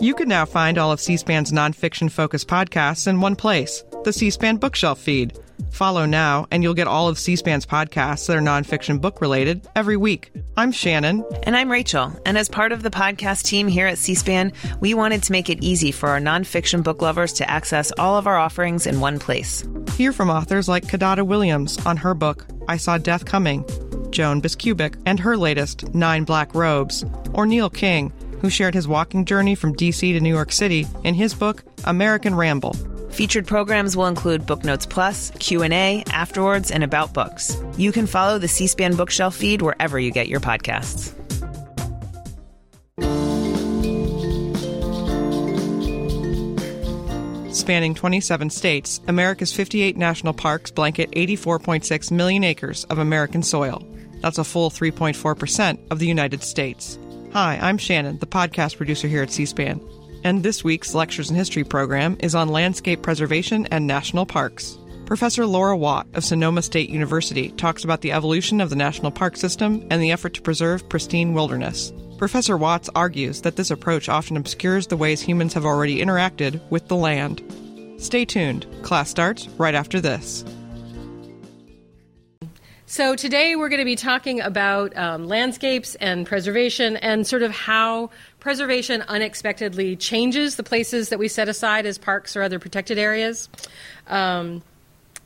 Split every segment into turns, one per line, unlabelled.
You can now find all of C SPAN's nonfiction focused podcasts in one place the C SPAN bookshelf feed. Follow now, and you'll get all of C SPAN's podcasts that are nonfiction book related every week. I'm Shannon.
And I'm Rachel. And as part of the podcast team here at C SPAN, we wanted to make it easy for our nonfiction book lovers to access all of our offerings in one place.
Hear from authors like Kidada Williams on her book, I Saw Death Coming, Joan Biskupic and her latest, Nine Black Robes, or Neil King who shared his walking journey from DC to New York City in his book American Ramble.
Featured programs will include Book Notes Plus, Q&A, After Words, and About Books. You can follow the C-SPAN bookshelf feed wherever you get your podcasts.
Spanning 27 states, America's 58 national parks blanket 84.6 million acres of American soil. That's a full 3.4% of the United States. Hi, I'm Shannon, the podcast producer here at C SPAN, and this week's Lectures in History program is on landscape preservation and national parks. Professor Laura Watt of Sonoma State University talks about the evolution of the national park system and the effort to preserve pristine wilderness. Professor Watts argues that this approach often obscures the ways humans have already interacted with the land. Stay tuned. Class starts right after this.
So, today we're going to be talking about um, landscapes and preservation and sort of how preservation unexpectedly changes the places that we set aside as parks or other protected areas. Um,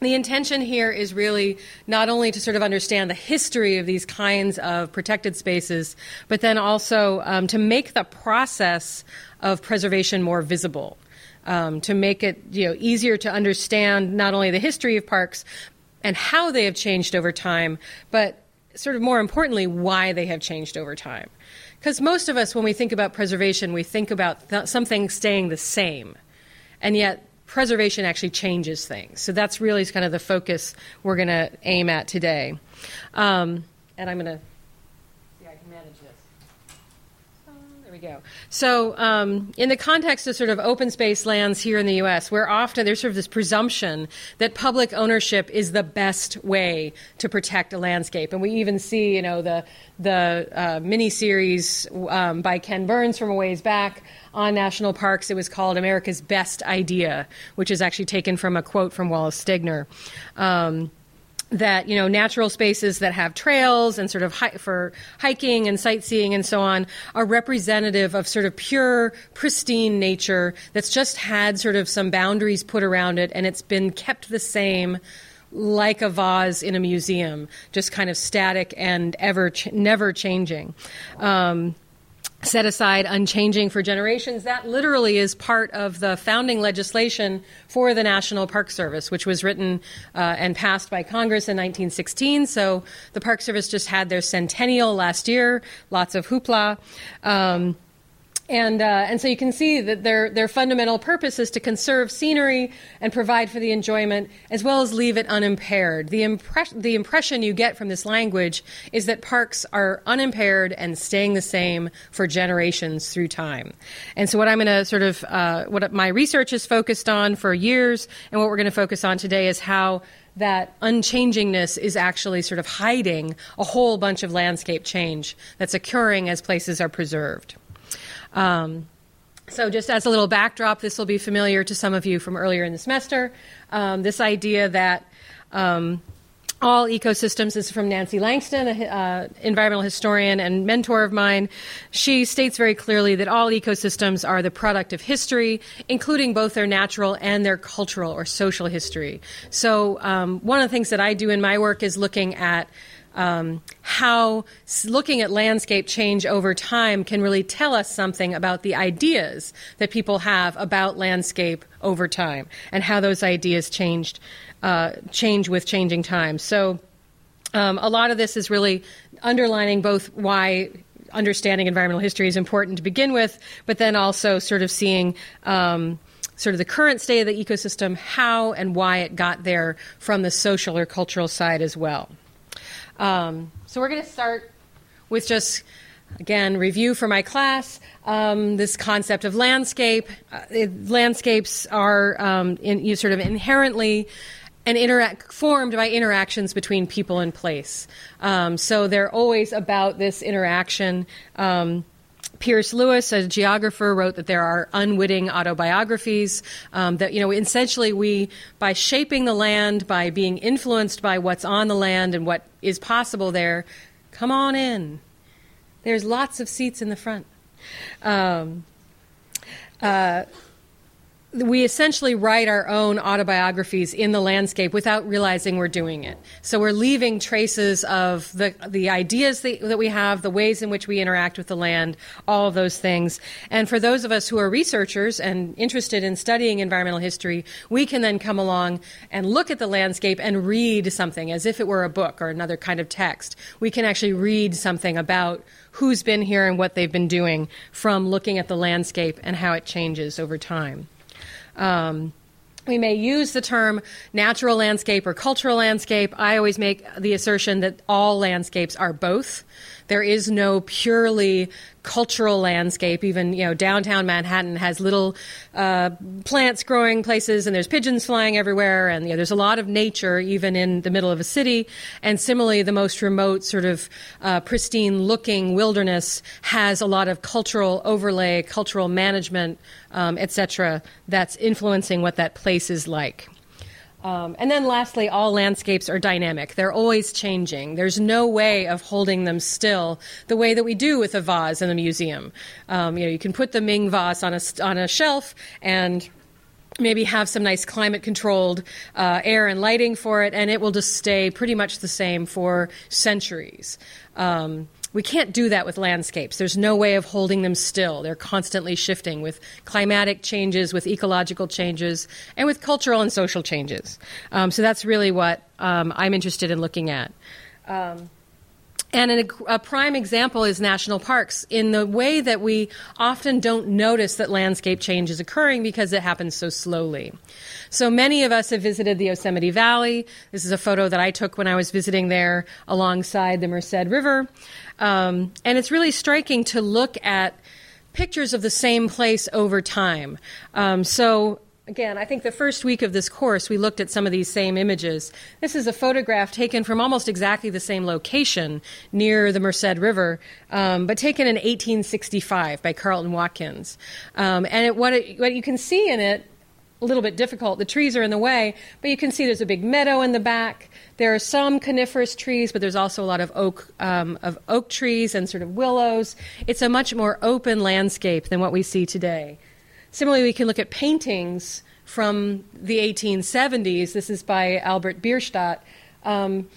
the intention here is really not only to sort of understand the history of these kinds of protected spaces, but then also um, to make the process of preservation more visible. Um, to make it you know easier to understand not only the history of parks, and how they have changed over time, but sort of more importantly, why they have changed over time. Because most of us, when we think about preservation, we think about th- something staying the same. And yet, preservation actually changes things. So that's really kind of the focus we're going to aim at today. Um, and I'm going to we go. So, um, in the context of sort of open space lands here in the U.S., where often there's sort of this presumption that public ownership is the best way to protect a landscape, and we even see, you know, the the uh, mini series um, by Ken Burns from a ways back on national parks. It was called America's Best Idea, which is actually taken from a quote from Wallace Stegner. Um, that you know natural spaces that have trails and sort of hi- for hiking and sightseeing and so on are representative of sort of pure pristine nature that's just had sort of some boundaries put around it and it's been kept the same like a vase in a museum just kind of static and ever ch- never changing. Um, set aside unchanging for generations. That literally is part of the founding legislation for the National Park Service, which was written uh, and passed by Congress in 1916. So the Park Service just had their centennial last year, lots of hoopla. Um, and, uh, and so you can see that their, their fundamental purpose is to conserve scenery and provide for the enjoyment, as well as leave it unimpaired. The, the impression you get from this language is that parks are unimpaired and staying the same for generations through time. And so, what I'm going to sort of, uh, what my research is focused on for years, and what we're going to focus on today is how that unchangingness is actually sort of hiding a whole bunch of landscape change that's occurring as places are preserved. Um, so, just as a little backdrop, this will be familiar to some of you from earlier in the semester. Um, this idea that um, all ecosystems is from Nancy Langston, an uh, environmental historian and mentor of mine. She states very clearly that all ecosystems are the product of history, including both their natural and their cultural or social history. So, um, one of the things that I do in my work is looking at um, how looking at landscape change over time can really tell us something about the ideas that people have about landscape over time and how those ideas changed uh, change with changing times. So um, a lot of this is really underlining both why understanding environmental history is important to begin with, but then also sort of seeing. Um, sort of the current state of the ecosystem, how and why it got there from the social or cultural side as well. Um, so we're going to start with just again review for my class um, this concept of landscape uh, it, landscapes are um, in, you sort of inherently and interact formed by interactions between people and place. Um, so they're always about this interaction. Um, Peirce Lewis, a geographer, wrote that there are unwitting autobiographies. Um, that you know, essentially, we by shaping the land, by being influenced by what's on the land and what is possible there. Come on in. There's lots of seats in the front. Um, uh, we essentially write our own autobiographies in the landscape without realizing we're doing it. So we're leaving traces of the the ideas that, that, we have, the ways in which we interact with the land, all of those things. And for those of us who are researchers and interested in studying environmental history, we can then come along and look at the landscape and read something as if it were a book or another kind of text. We can actually read something about who's been here and what they've been doing from looking at the landscape and how it changes over time. Um, we may use the term natural landscape or cultural landscape. I always make the assertion that all landscapes are both. There is no purely cultural landscape. Even you know downtown Manhattan has little uh, plants growing places, and there's pigeons flying everywhere, and you know, there's a lot of nature even in the middle of a city. And similarly, the most remote, sort of uh, pristine-looking wilderness has a lot of cultural overlay, cultural management, um, etc. That's influencing what that place is like. Um, and then lastly, all landscapes are dynamic. They're always changing. There's no way of holding them still the way that we do with a vase in a museum. Um, you know, you can put the Ming vase on a, on a shelf and maybe have some nice climate controlled uh, air and lighting for it, and it will just stay pretty much the same for centuries. Um, we can't do that with landscapes. There's no way of holding them still. They're constantly shifting with climatic changes, with ecological changes, and with cultural and social changes. Um, so that's really what um, I'm interested in looking at. Um, and a, a, prime example is national parks in the way that we often don't notice that landscape change is occurring because it happens so slowly. So many of us have visited the Yosemite Valley. This is a photo that I took when I was visiting there alongside the Merced River. Um, and it's really striking to look at pictures of the same place over time. Um, so, again, I think the first week of this course, we looked at some of these same images. This is a photograph taken from almost exactly the same location near the Merced River, um, but taken in 1865 by Carleton Watkins. Um, and it, what, it, what you can see in it a little bit difficult. The trees are in the way, but you can see there's a big meadow in the back. There are some coniferous trees, but there's also a lot of oak um, of oak trees and sort of willows. It's a much more open landscape than what we see today. Similarly, we can look at paintings from the 1870s. This is by Albert Bierstadt. Um,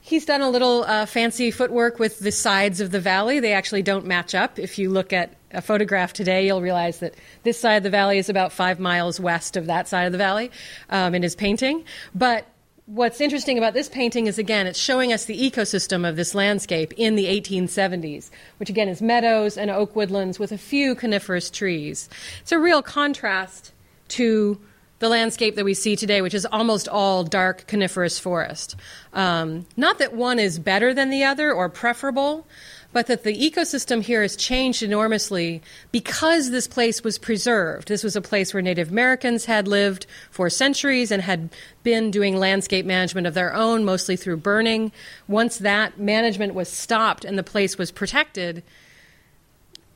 he's done a little uh, fancy footwork with the sides of the valley. They actually don't match up. If you look at a photograph today, you'll realize that this side of the valley is about five miles west of that side of the valley um, in his painting. But what's interesting about this painting is again, it's showing us the ecosystem of this landscape in the 1870s, which again is meadows and oak woodlands with a few coniferous trees. It's a real contrast to the landscape that we see today, which is almost all dark coniferous forest. Um, not that one is better than the other or preferable, but that the ecosystem here has changed enormously because this place was preserved. This was a place where Native Americans had lived for centuries and had been doing landscape management of their own, mostly through burning. Once that management was stopped and the place was protected,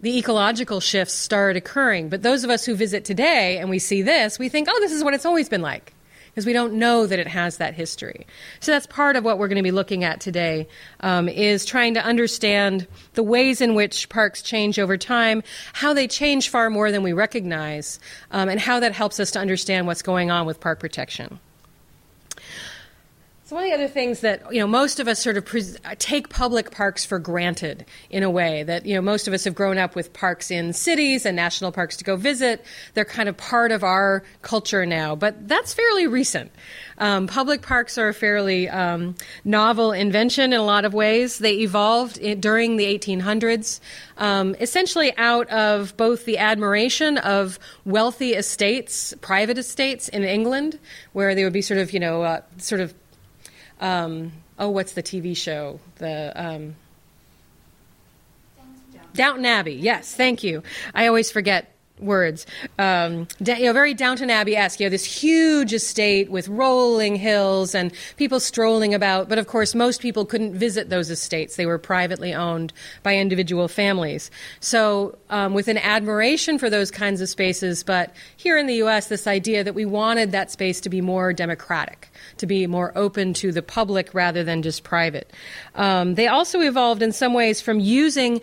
the ecological shifts started occurring. But those of us who visit today and we see this, we think, oh, this is what it's always been like because we don't know that it has that history. So that's part of what we're going to be looking at today um, is trying to understand the ways in which parks change over time, how they change far more than we recognize, um, and how that helps us to understand what's going on with park protection. So one of the other things that you know most of us sort of take public parks for granted in a way that you know most of us have grown up with parks in cities and national parks to go visit. They're kind of part of our culture now, but that's fairly recent. Um, public parks are a fairly um, novel invention in a lot of ways. They evolved in, during the 1800s, um, essentially out of both the admiration of wealthy estates, private estates in England, where they would be sort of you know uh, sort of um, oh, what's the TV show? The um, Downton Abbey. Yes, thank you. I always forget words. Um, you know, very Downton Abbey-esque. You know, this huge estate with rolling hills and people strolling about. But of course, most people couldn't visit those estates. They were privately owned by individual families. So, um, with an admiration for those kinds of spaces, but here in the U.S., this idea that we wanted that space to be more democratic, to be more open to the public rather than just private. Um, they also evolved in some ways from using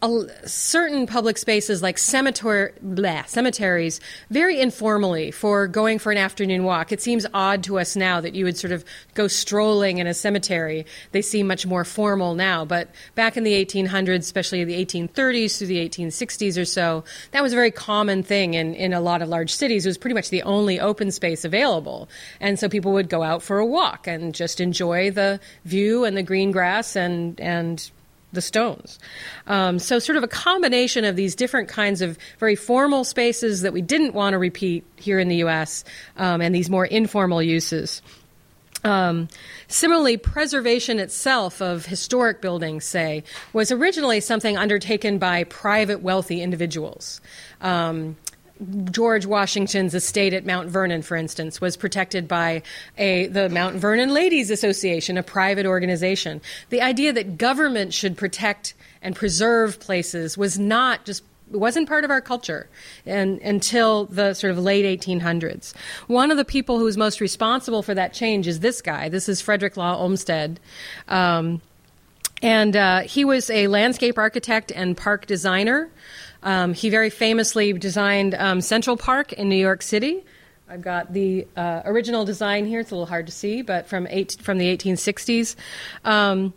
a, certain public spaces like cemetery, bleh, cemeteries very informally for going for an afternoon walk. It seems odd to us now that you would sort of go strolling in a cemetery. They seem much more formal now, but back in the 1800s, especially the 1830s through the 1860s or so, that was a very common thing in, in a lot of large cities. It was pretty much the only open space available. And so people would go out for a walk and just enjoy the view and the green grass and, and the stones. Um, so, sort of a combination of these different kinds of very formal spaces that we didn't want to repeat here in the US um, and these more informal uses. Um, similarly, preservation itself of historic buildings, say, was originally something undertaken by private wealthy individuals. Um, George Washington's estate at Mount Vernon, for instance, was protected by a, the Mount Vernon Ladies Association, a private organization. The idea that government should protect and preserve places was not just it wasn't part of our culture and, until the sort of late 1800s. One of the people who was most responsible for that change is this guy. This is Frederick Law Olmsted. Um, and uh, he was a landscape architect and park designer. Um, he very famously designed um, Central Park in New York City. I've got the uh, original design here. It's a little hard to see, but from eight, from the 1860s. Um,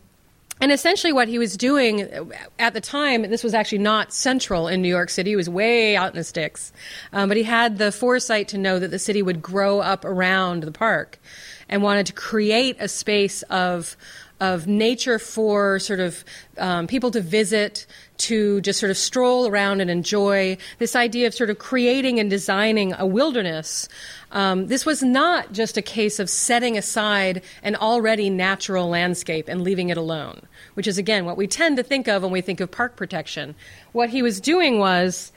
and essentially, what he was doing at the time, this was actually not central in New York City. it was way out in the sticks. Um, but he had the foresight to know that the city would grow up around the park and wanted to create a space of of nature for sort of um, people to visit, to just sort of stroll around and enjoy. This idea of sort of creating and designing a wilderness. Um, this was not just a case of setting aside an already natural landscape and leaving it alone, which is again what we tend to think of when we think of park protection. What he was doing was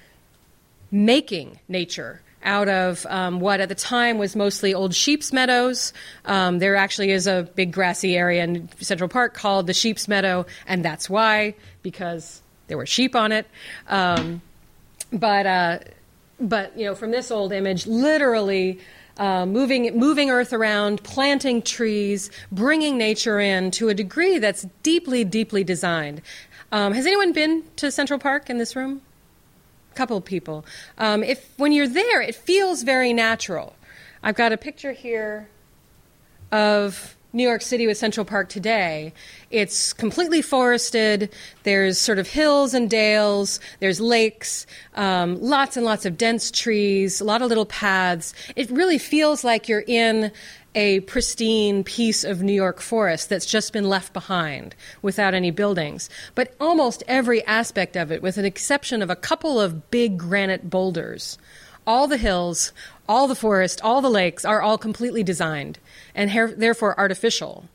making nature out of um, what at the time was mostly old sheep's meadows. Um, there actually is a big grassy area in Central Park called the Sheep's Meadow, and that's why, because there were sheep on it. Um, but, uh, but, you know, from this old image, literally. Uh, moving moving Earth around, planting trees, bringing nature in to a degree that's deeply, deeply designed. Um, has anyone been to Central Park in this room? Couple people. Um, if when you're there, it feels very natural. I've got a picture here of New York City with Central Park today. It's completely forested. There's sort of hills and dales. There's lakes, um, lots and lots of dense trees, a lot of little paths. It really feels like you're in a pristine piece of New York forest that's just been left behind without any buildings. But almost every aspect of it, with an exception of a couple of big granite boulders, all the hills, all the forest, all the lakes are all completely designed and therefore artificial.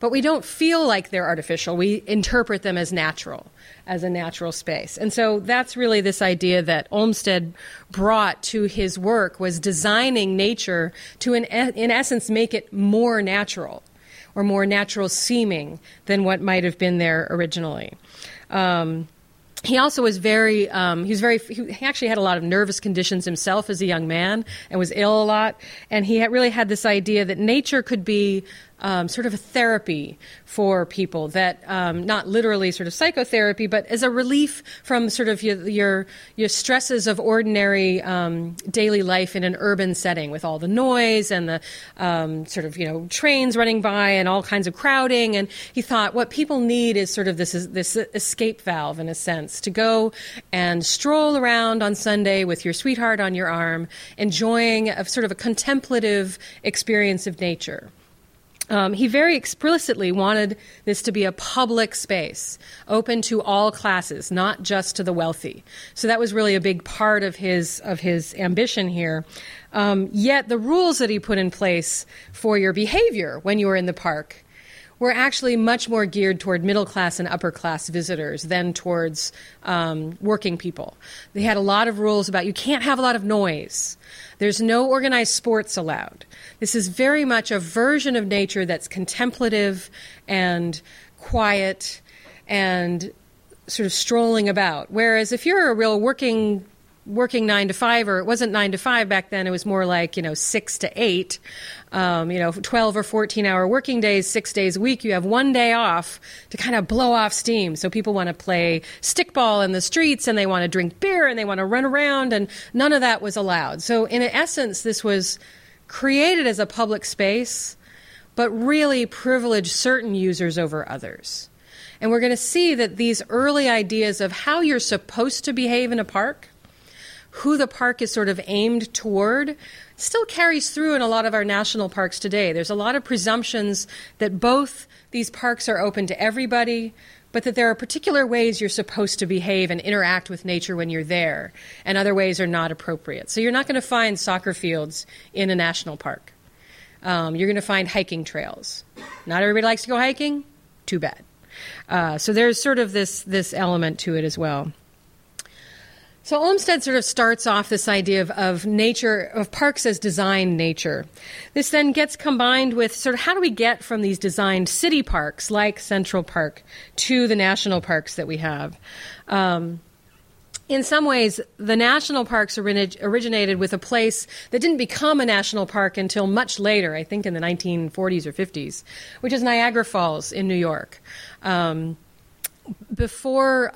But we don't feel like they're artificial. We interpret them as natural as a natural space. And so that's really this idea that Olmsted brought to his work was designing nature to in, in essence make it more natural or more natural seeming than what might have been there originally. Um, he also was very um, he was very he actually had a lot of nervous conditions himself as a young man and was ill a lot and he had really had this idea that nature could be um, sort of a therapy for people that um, not literally sort of psychotherapy, but as a relief from sort of your your, your stresses of ordinary um, daily life in an urban setting with all the noise and the um, sort of you know trains running by and all kinds of crowding. And he thought what people need is sort of this this escape valve in a sense to go and stroll around on Sunday with your sweetheart on your arm, enjoying a sort of a contemplative experience of nature. Um, he very explicitly wanted this to be a public space, open to all classes, not just to the wealthy. So that was really a big part of his of his ambition here. Um, yet the rules that he put in place for your behavior when you were in the park were actually much more geared toward middle class and upper class visitors than towards um, working people. They had a lot of rules about you can't have a lot of noise. There's no organized sports allowed. This is very much a version of nature that's contemplative and quiet and sort of strolling about. Whereas if you're a real working working nine to five, or it wasn't nine to five back then, it was more like, you know, six to eight, um, you know, 12 or 14 hour working days, six days a week. You have one day off to kind of blow off steam. So people want to play stickball in the streets and they want to drink beer and they want to run around, and none of that was allowed. So, in essence, this was created as a public space, but really privileged certain users over others. And we're going to see that these early ideas of how you're supposed to behave in a park who the park is sort of aimed toward still carries through in a lot of our national parks today. There's a lot of presumptions that both these parks are open to everybody, but that there are particular ways you're supposed to behave and interact with nature when you're there, and other ways are not appropriate. So you're not going to find soccer fields in a national park. Um, you're going to find hiking trails. Not everybody likes to go hiking. Too bad. Uh, so there's sort of this this element to it as well. So Olmsted sort of starts off this idea of, of nature, of parks as designed nature. This then gets combined with sort of how do we get from these designed city parks like Central Park to the national parks that we have. Um, in some ways, the national parks originated with a place that didn't become a national park until much later, I think in the 1940s or 50s, which is Niagara Falls in New York. Um, before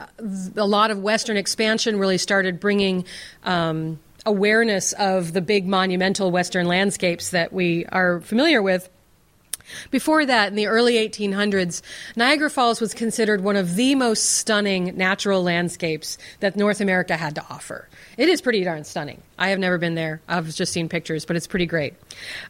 a lot of Western expansion really started bringing um, awareness of the big monumental Western landscapes that we are familiar with. Before that, in the early 1800s, Niagara Falls was considered one of the most stunning natural landscapes that North America had to offer. It is pretty darn stunning. I have never been there. I've just seen pictures, but it's pretty great.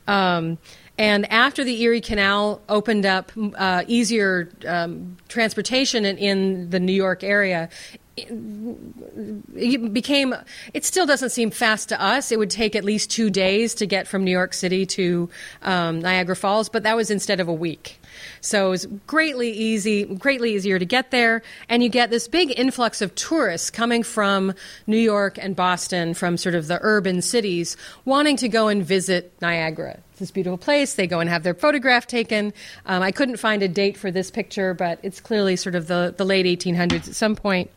Um, and after the Erie Canal opened up uh, easier um, transportation in, in, the New York area, it became it still doesn't seem fast to us. It would take at least two days to get from new york city to um, niagara falls but that was instead of a week so it was greatly easy, greatly easier to get there. And you get this big influx of tourists coming from New York and Boston, from sort of the urban cities, wanting to go and visit Niagara. It's this beautiful place. They go and have their photograph taken. Um, I couldn't find a date for this picture, but it's clearly sort of the, the late 1800s at some point.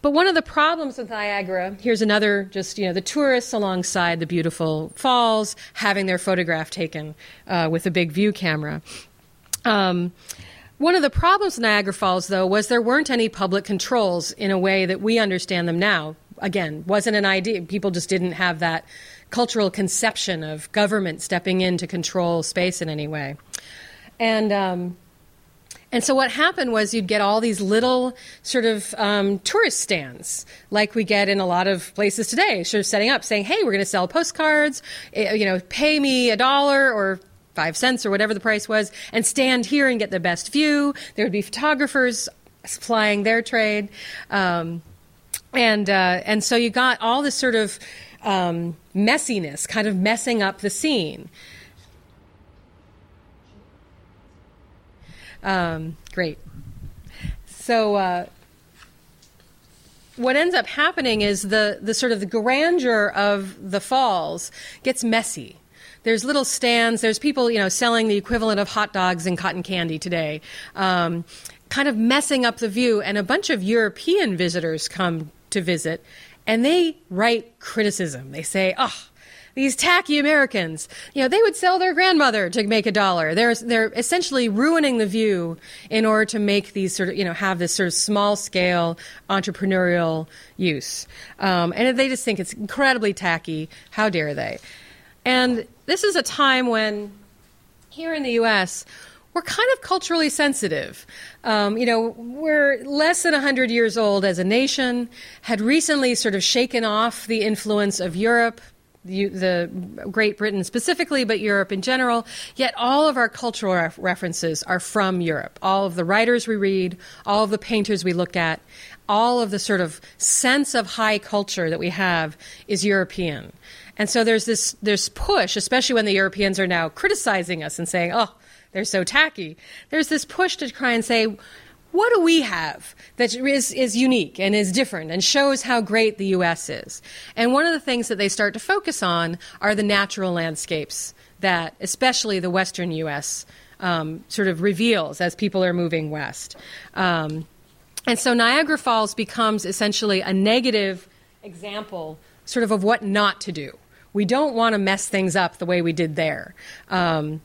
But one of the problems with Niagara, here's another just, you know, the tourists alongside the beautiful falls having their photograph taken uh, with a big view camera. Um, one of the problems Niagara Falls, though, was there weren't any public controls in a way that we understand them now. Again, wasn't an idea. People just didn't have that cultural conception of government stepping in to control space in any way. And um, and so what happened was you'd get all these little sort of um, tourist stands, like we get in a lot of places today, sort of setting up, saying, "Hey, we're going to sell postcards. Eh, you know, pay me a dollar or five cents or whatever the price was, and stand here and get the best view. There would be photographers flying their trade, um, and uh, and so you got all this sort of um, messiness, kind of messing up the scene. Um, great. So. Uh, what ends up happening is the, the sort of the grandeur of the falls gets messy there's little stands. There's people, you know, selling the equivalent of hot dogs and cotton candy today, um, kind of messing up the view. And a bunch of European visitors come to visit, and they write criticism. They say, "Oh." These tacky Americans, you know, they would sell their grandmother to make a dollar. They're they're essentially ruining the view in order to make these sort of you know have this sort of small scale entrepreneurial use, um, and they just think it's incredibly tacky. How dare they? And this is a time when, here in the U.S., we're kind of culturally sensitive. Um, you know, we're less than 100 years old as a nation, had recently sort of shaken off the influence of Europe, the, the, Great Britain specifically, but Europe in general. Yet all of our cultural ref- references are from Europe. All of the writers we read, all of the painters we look at, all of the sort of sense of high culture that we have is European. And so there's this this push, especially when the Europeans are now criticizing us and saying, "Oh, they're so tacky. There's this push to try and say, what do we have that is, is unique and is different and shows how great the U.S. is? And one of the things that they start to focus on are the natural landscapes that, especially the western U.S., um, sort of reveals as people are moving west. Um, and so Niagara Falls becomes essentially a negative example, sort of, of what not to do. We don't want to mess things up the way we did there. Um,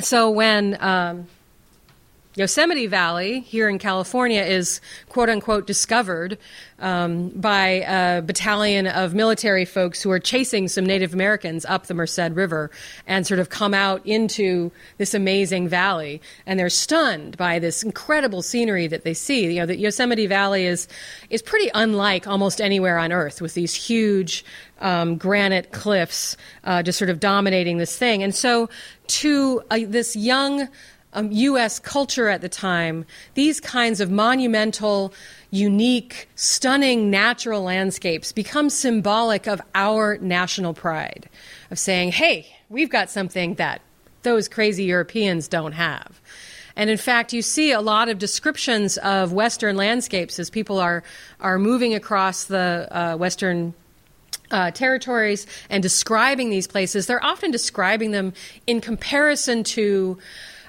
so when um, Yosemite Valley here in California is quote unquote discovered um, by a battalion of military folks who are chasing some Native Americans up the Merced River and sort of come out into this amazing valley. And they're stunned by this incredible scenery that they see. You know, the Yosemite Valley is, is pretty unlike almost anywhere on Earth with these huge um, granite cliffs uh, just sort of dominating this thing. And so to uh, this young um, U.S. culture at the time, these kinds of monumental, unique, stunning natural landscapes become symbolic of our national pride, of saying, hey, we've got something that those crazy Europeans don't have. And in fact, you see a lot of descriptions of Western landscapes as people are, are moving across the uh, Western uh, territories and describing these places. They're often describing them in comparison to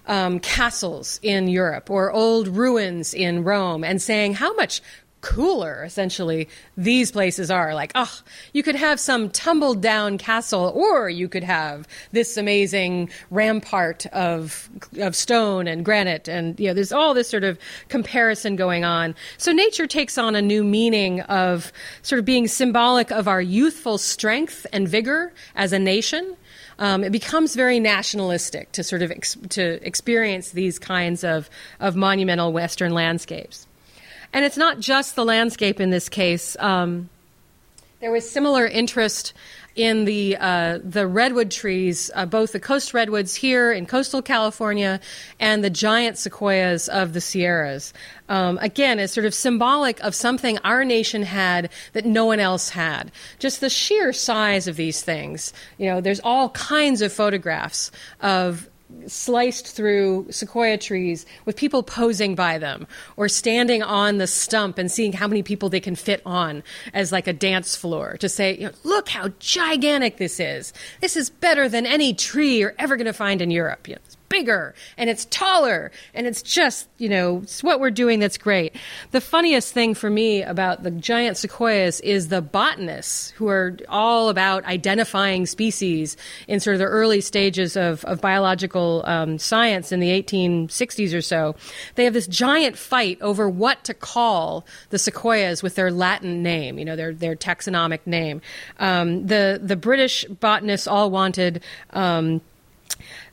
um, castles in Europe or old ruins in Rome and saying how much cooler, essentially, these places are. Like, oh, you could have some tumbled down castle, or you could have this amazing rampart of, of stone and granite. And, you know, there's all this sort of comparison going on. So nature takes on a new meaning of sort of being symbolic of our youthful strength and vigor as a nation um, it becomes very nationalistic to sort of ex- to experience these kinds of, of monumental Western landscapes. And it's not just the landscape in this case. Um, there was similar interest in the uh, the redwood trees, uh, both the coast redwoods here in coastal California and the giant sequoias of the Sierras. Um, again, is sort of symbolic of something our nation had that no one else had. Just the sheer size of these things. You know, there's all kinds of photographs of sliced through sequoia trees with people posing by them or standing on the stump and seeing how many people they can fit on as like a dance floor to say, you know, look how gigantic this is. This is better than any tree you're ever going to find in Europe. You know, bigger and it's taller and it's just, you know, it's what we're doing that's great. The funniest thing for me about the giant sequoias is the botanists who are all about identifying species in sort of the early stages of, of biological um, science in the 1860s or so. They have this giant fight over what to call the sequoias with their Latin name, you know, their, their taxonomic name. Um, the, the British botanists all wanted um,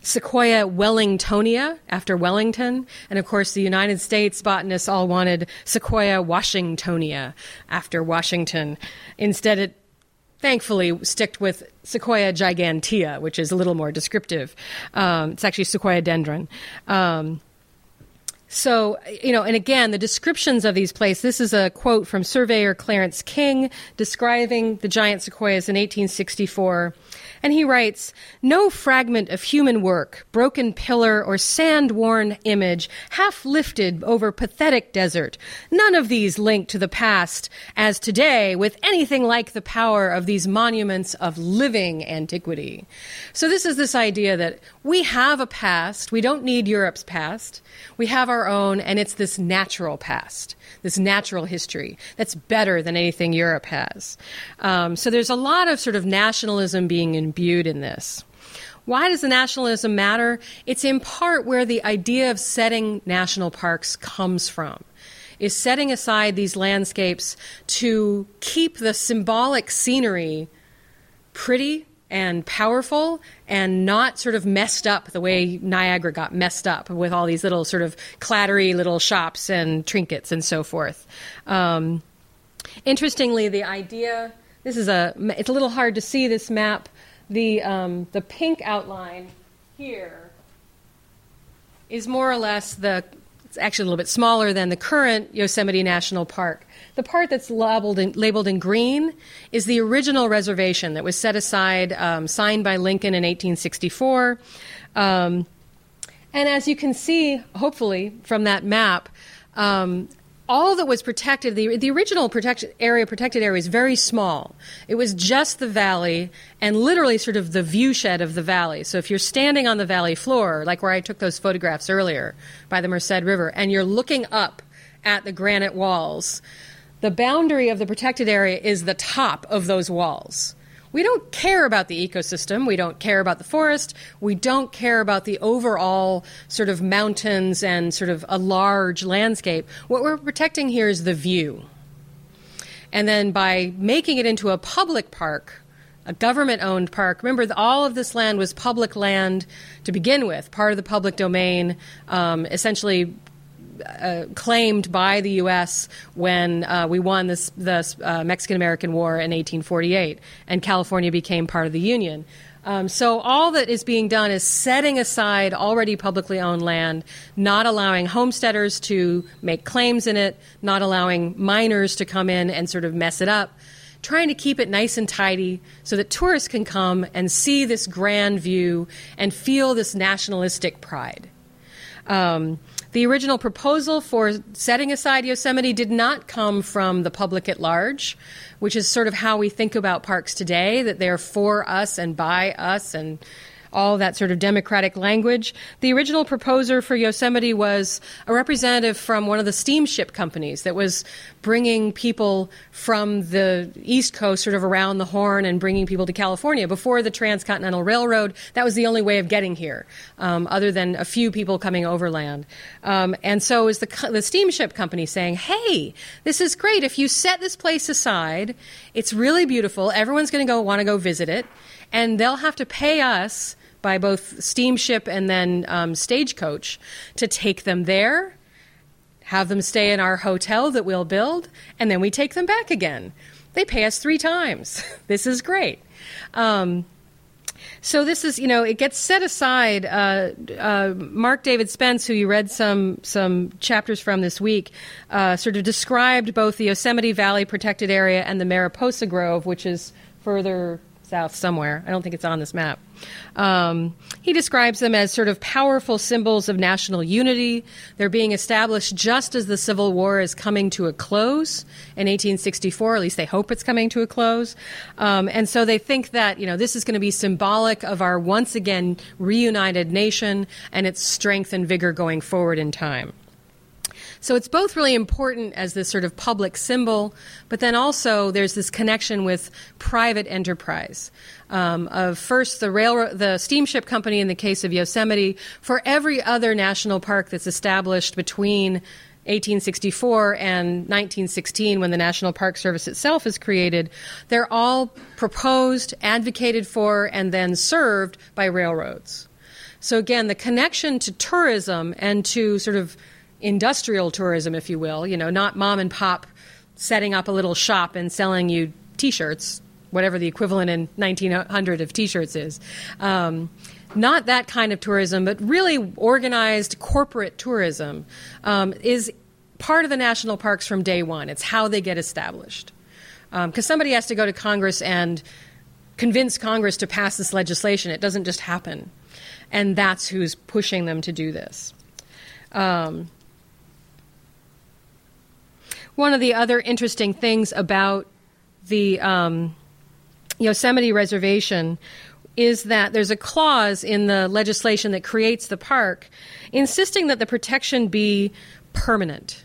Sequoia wellingtonia after Wellington. And of course, the United States botanists all wanted Sequoia washingtonia after Washington. Instead, it thankfully sticked with Sequoia gigantea, which is a little more descriptive. Um, it's actually Sequoiadendron. Um, so, you know, and again, the descriptions of these places, this is a quote from surveyor Clarence King describing the giant sequoias in 1864. And he writes No fragment of human work, broken pillar, or sand worn image, half lifted over pathetic desert, none of these linked to the past, as today, with anything like the power of these monuments of living antiquity. So, this is this idea that we have a past, we don't need Europe's past, we have our own, and it's this natural past this natural history that's better than anything Europe has. Um, so there's a lot of sort of nationalism being imbued in this. Why does the nationalism matter? It's in part where the idea of setting national parks comes from. Is setting aside these landscapes to keep the symbolic scenery pretty and powerful and not sort of messed up the way Niagara got messed up with all these little sort of clattery little shops and trinkets and so forth. Um, interestingly, the idea this is a it's a little hard to see this map. The um, the pink outline here is more or less the it's actually a little bit smaller than the current Yosemite National Park. The part that's labeled in, labeled in green is the original reservation that was set aside, um, signed by Lincoln in 1864. Um, And as you can see, hopefully, from that map, um, all that was protected, the, the original protected area, protected area was very small. It was just the valley and literally sort of the viewshed of the valley. So if you're standing on the valley floor, like where I took those photographs earlier by the Merced River, and you're looking up at the granite walls, the boundary of the protected area is the top of those walls. We don't care about the ecosystem. We don't care about the forest. We don't care about the overall sort of mountains and sort of a large landscape. What we're protecting here is the view. And then by making it into a public park, a government owned park. Remember, all of this land was public land to begin with, part of the public domain, um, essentially uh, claimed by the U.S. when uh, we won this, the uh, Mexican American War in 1848 and California became part of the Union. Um, so all that is being done is setting aside already publicly owned land, not allowing homesteaders to make claims in it, not allowing miners to come in and sort of mess it up, trying to keep it nice and tidy so that tourists can come and see this grand view and feel this nationalistic pride. Um, the original proposal for setting aside Yosemite did not come from the public at large, which is sort of how we think about parks today, that they're for us and by us and all that sort of democratic language. The original proposer for Yosemite was a representative from one of the steamship companies that was bringing people from the East Coast sort of around the Horn and bringing people to California. Before the Transcontinental Railroad, that was the only way of getting here, um, other than a few people coming overland. Um, and so is the, the steamship company saying, hey, this is great. If you set this place aside, it's really beautiful. Everyone's going to go want to go visit it. And they'll have to pay us by both steamship and then um, stagecoach to take them there, have them stay in our hotel that we'll build, and then we take them back again. They pay us three times. this is great. Um, so this is, you know, it gets set aside. Uh, uh, Mark David Spence, who you read some some chapters from this week, uh, sort of described both the Yosemite Valley protected area and the Mariposa Grove, which is further south somewhere. I don't think it's on this map. Um, he describes them as sort of powerful symbols of national unity. They're being established just as the Civil War is coming to a close in 1864. At least they hope it's coming to a close. Um, and so they think that, you know, this is going to be symbolic of our once again reunited nation and its strength and vigor going forward in time. So it's both really important as this sort of public symbol, but then also there's this connection with private enterprise. Um, of first the railroad, the steamship company in the case of Yosemite, for every other national park that's established between 1864 and 1916 when the National Park Service itself is created, they're all proposed, advocated for, and then served by railroads. So again, the connection to tourism and to sort of industrial tourism, if you will, you know, not mom and pop setting up a little shop and selling you t shirts, whatever the equivalent in 1900 of t shirts is. Um, not that kind of tourism, but really organized corporate tourism um, is part of the national parks from day one. It's how they get established. Because um, somebody has to go to Congress and convince Congress to pass this legislation. It doesn't just happen. And that's who's pushing them to do this. Um, one of the other interesting things about the um, Yosemite Reservation is that there's a clause in the legislation that creates the park insisting that the protection be permanent.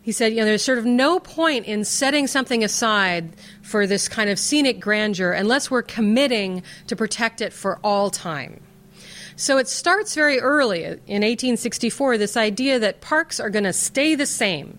He said, you know, there's sort of no point in setting something aside for this kind of scenic grandeur unless we're committing to protect it for all time. So it starts very early in 1864 this idea that parks are going to stay the same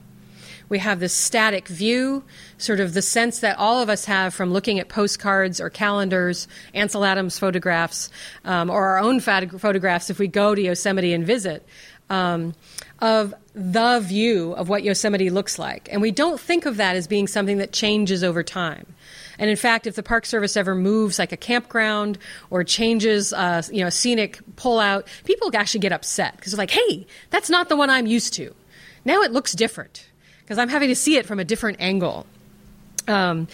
we have this static view, sort of the sense that all of us have from looking at postcards or calendars, Ansel Adams photographs, um, or our own photographs if we go to Yosemite and visit, um, of the view of what Yosemite looks like. And we don't think of that as being something that changes over time. And in fact, if the Park Service ever moves like a campground or changes, uh, you know, a scenic pullout, people actually get upset because they're like, "Hey, that's not the one I'm used to. Now it looks different." Because I'm having to see it from a different angle. Um,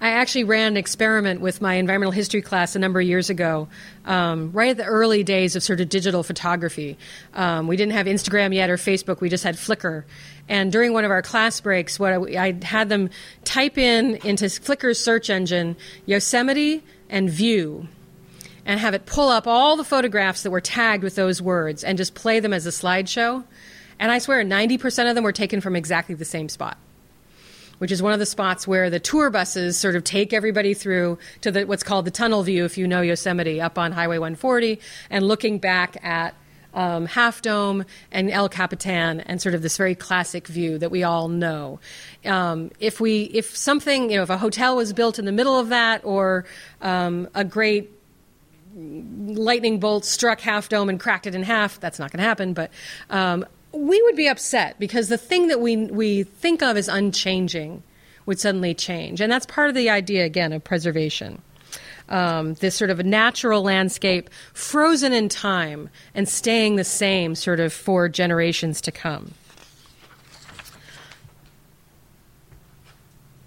I actually ran an experiment with my environmental history class a number of years ago, um, right at the early days of sort of digital photography. Um, we didn't have Instagram yet or Facebook, we just had Flickr. And during one of our class breaks, what I, I had them type in into Flickr's search engine Yosemite and view and have it pull up all the photographs that were tagged with those words and just play them as a slideshow. And I swear 90% of them were taken from exactly the same spot which is one of the spots where the tour buses sort of take everybody through to the, what's called the tunnel view, if you know Yosemite, up on Highway 140, and looking back at um, Half Dome and El Capitan, and sort of this very classic view that we all know. Um, if we, if something, you know, if a hotel was built in the middle of that, or um, a great lightning bolt struck Half Dome and cracked it in half, that's not going to happen. But um, we would be upset because the thing that we we think of as unchanging would suddenly change, and that's part of the idea again of preservation. Um, this sort of a natural landscape frozen in time and staying the same sort of for generations to come.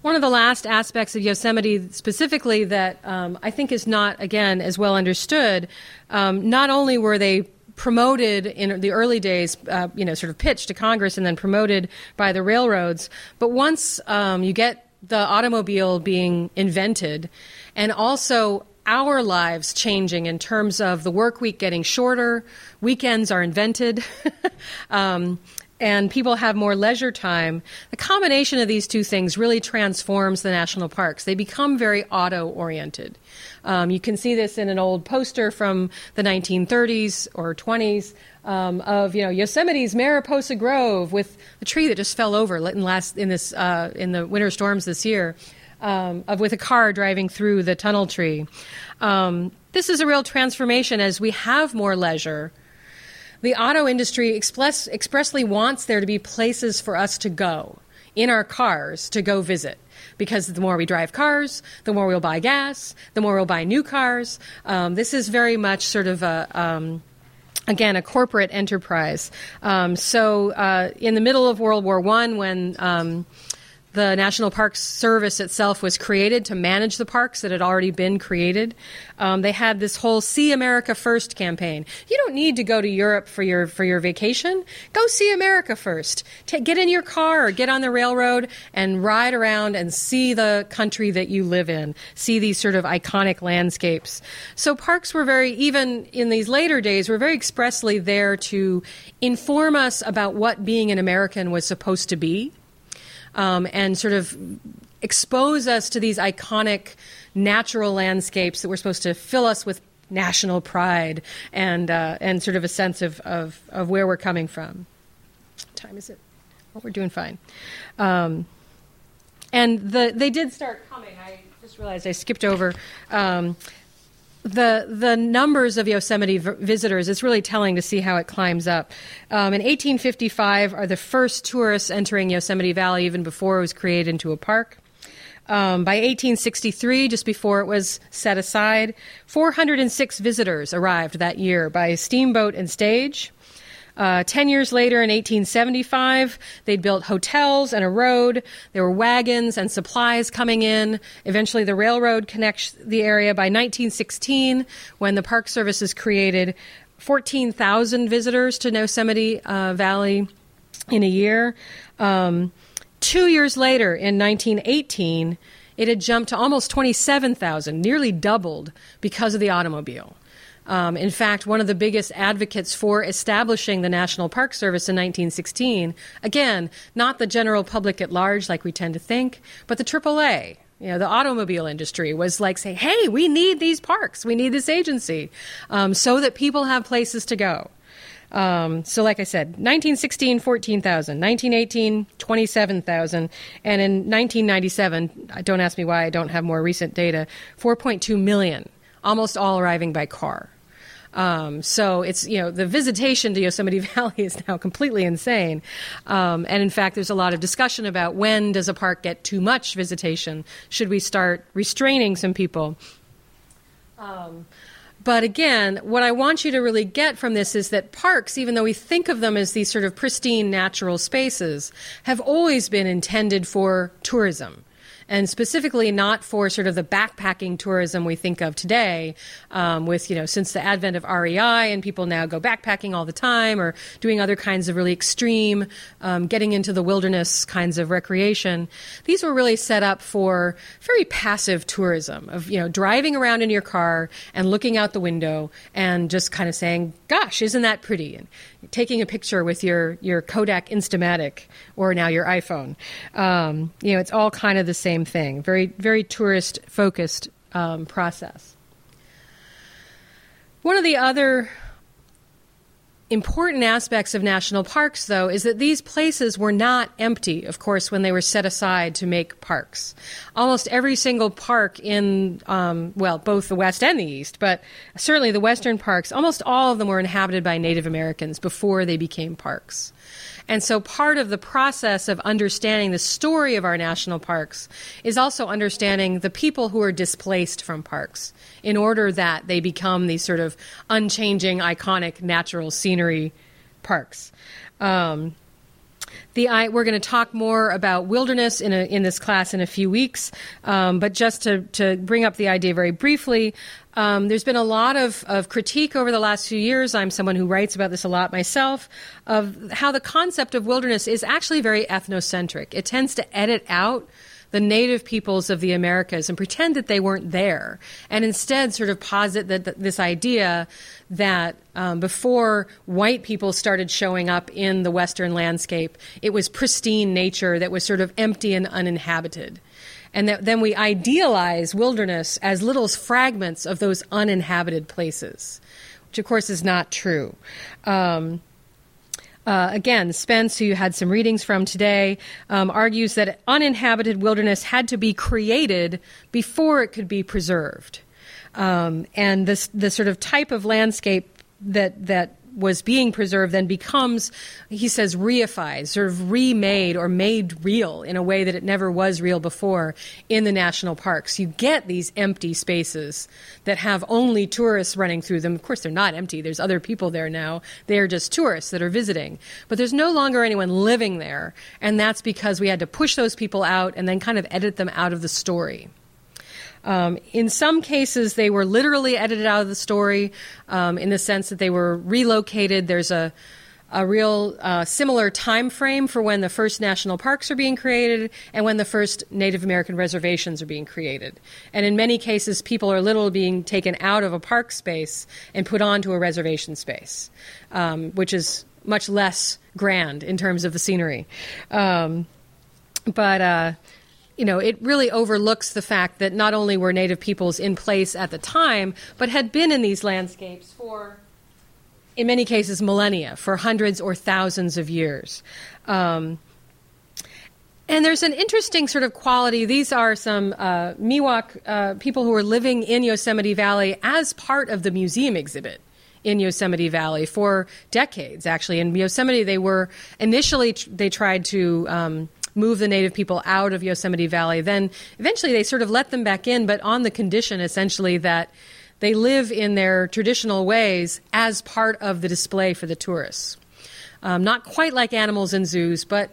One of the last aspects of Yosemite specifically that um, I think is not, again, as well understood, um, not only were they promoted in the early days, uh, you know, sort of pitched to Congress and then promoted by the railroads. But once um, you get the automobile being invented, and also our lives changing in terms of the work week getting shorter, weekends are invented, um, and people have more leisure time, the combination of these two things really transforms the national parks. They become very auto oriented. Um, you can see this in an old poster from the 1930s or 20s um, of you know Yosemite's Mariposa Grove with a tree that just fell over in last in this uh, in the winter storms this year. Um, of with a car driving through the tunnel tree. Um, this is a real transformation as we have more leisure the auto industry express, expressly wants there to be places for us to go in our cars to go visit. Because the more we drive cars, the more we'll buy gas, the more we'll buy new cars. Um, this is very much sort of a. Um, again, a corporate enterprise. Um, so, uh, in the middle of World War One, when um, the National Park Service itself was created to manage the parks that had already been created. Um, they had this whole "See America First" campaign. You don't need to go to Europe for your for your vacation. Go see America first. get in your car or get on the railroad and ride around and see the country that you live in. See these sort of iconic landscapes. So parks were very even in these later days were very expressly there to inform us about what being an American was supposed to be um, and sort of expose us to these iconic natural landscapes that were supposed to fill us with national pride and uh, and sort of a sense of, of, of where we're coming from. What time is it? Well, we're doing fine. Um, and the they did start coming. I just realized I skipped over. Um, the the numbers of Yosemite v- visitors it's really telling to see how it climbs up. Um, in 1855 are the first tourists entering Yosemite Valley even before it was created into a park. Um, by 1863, just before it was set aside, 406 visitors arrived that year by steamboat and stage. Uh, Ten years later, in 1875, they'd built hotels and a road. There were wagons and supplies coming in. Eventually, the railroad connects the area. By 1916, when the Park Service is created, 14,000 visitors to Yosemite uh, Valley in a year. Um, two years later, in 1918, it had jumped to almost 27,000, nearly doubled because of the automobile. Um, in fact, one of the biggest advocates for establishing the National Park Service in 1916, again, not the general public at large like we tend to think, but the AAA, you know, the automobile industry was like saying, hey, we need these parks, we need this agency, um, so that people have places to go. Um, so, like I said, 1916, 14,000, 1918, 27,000, and in 1997, don't ask me why I don't have more recent data, 4.2 million, almost all arriving by car. Um, so it's you know the visitation to Yosemite Valley is now completely insane, um, and in fact, there's a lot of discussion about when does a park get too much visitation? Should we start restraining some people? Um, but again, what I want you to really get from this is that parks, even though we think of them as these sort of pristine natural spaces, have always been intended for tourism and specifically not for sort of the backpacking tourism we think of today, um, with you know since the advent of REI and people now go backpacking all the time or doing other kinds of really extreme, um, getting into the wilderness kinds of recreation. These were really set up for very passive tourism of you know driving around in your car and looking out the window and just kind of saying, "Gosh, isn't that pretty?" and taking a picture with your your Kodak Instamatic or now your iPhone. Um, you know, it's all kind of the same thing. Very very tourist focused um, process. One of the other important aspects of national parks, though, is that these places were not empty, of course, when they were set aside to make parks. Almost every single park in, um, well, both the West and the East, but certainly the Western parks, almost all of them were inhabited by Native Americans before they became parks. And so part of the process of understanding the story of our national parks is also understanding the people who are displaced from parks in order that they become these sort of unchanging, iconic natural scenery parks. Um, the we're going to talk more about wilderness in a, in this class in a few weeks, um, but just to to bring up the idea very briefly, um, there's been a lot of, of critique over the last few years. I'm someone who writes about this a lot myself of how the concept of wilderness is actually very ethnocentric. It tends to edit out the native peoples of the Americas and pretend that they weren't there, and instead sort of posit that, this idea that um, before white people started showing up in the Western landscape, it was pristine nature that was sort of empty and uninhabited. And that then we idealize wilderness as little fragments of those uninhabited places, which of course is not true. Um, uh, again, Spence, who you had some readings from today, um, argues that uninhabited wilderness had to be created before it could be preserved. Um, and this the sort of type of landscape that that was being preserved then becomes, he says, reified, sort of remade or made real in a way that it never was real before in the national parks. You get these empty spaces that have only tourists running through them. Of course, they're not empty. There's other people there now. They are just tourists that are visiting. But there's no longer anyone living there. And that's because we had to push those people out and then kind of edit them out of the story. Um, in some cases, they were literally edited out of the story um, in the sense that they were relocated. There's a a real uh, similar time frame for when the first national parks are being created and when the first Native American reservations are being created. And in many cases, people are literally being taken out of a park space and put onto a reservation space, um, which is much less grand in terms of the scenery. Um, but uh, you know, it really overlooks the fact that not only were Native peoples in place at the time, but had been in these landscapes for, in many cases, millennia, for hundreds or thousands of years. Um, and there's an interesting sort of quality. These are some uh, Miwok uh, people who are living in Yosemite Valley as part of the museum exhibit in Yosemite Valley for decades, actually. In Yosemite, they were initially, they tried to. Um, move the native people out of Yosemite Valley. Then eventually they sort of let them back in, but on the condition essentially that they live in their traditional ways as part of the display for the tourists. Um, not quite like animals in zoos, but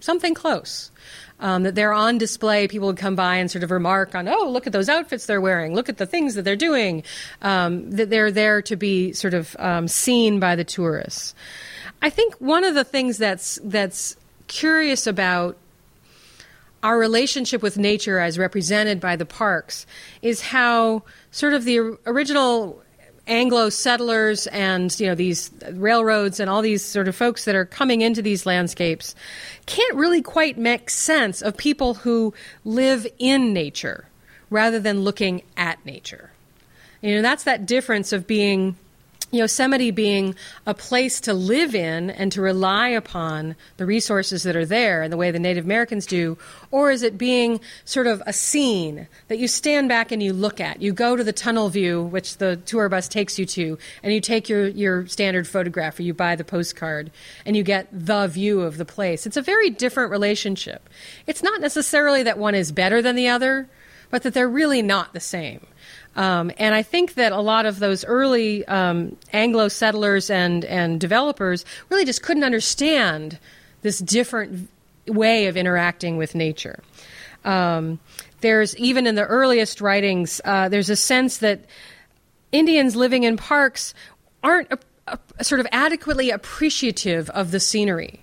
something close. Um, that they're on display. People would come by and sort of remark on, oh, look at those outfits they're wearing, look at the things that they're doing. Um, that they're there to be sort of um, seen by the tourists. I think one of the things that's that's curious about our relationship with nature as represented by the parks is how sort of the original Anglo settlers and you know these railroads and all these sort of folks that are coming into these landscapes can't really quite make sense of people who live in nature rather than looking at nature. You know that's that difference of being Yosemite being a place to live in and to rely upon the resources that are there in the way the Native Americans do, or is it being sort of a scene that you stand back and you look at? You go to the tunnel view, which the tour bus takes you to, and you take your, your standard photograph or you buy the postcard and you get the view of the place. It's a very different relationship. It's not necessarily that one is better than the other, but that they're really not the same. Um, and I think that a lot of those early um, Anglo settlers and, and developers really just couldn't understand this different way of interacting with nature. Um, there's even in the earliest writings, uh, there's a sense that Indians living in parks aren't a, a, sort of adequately appreciative of the scenery.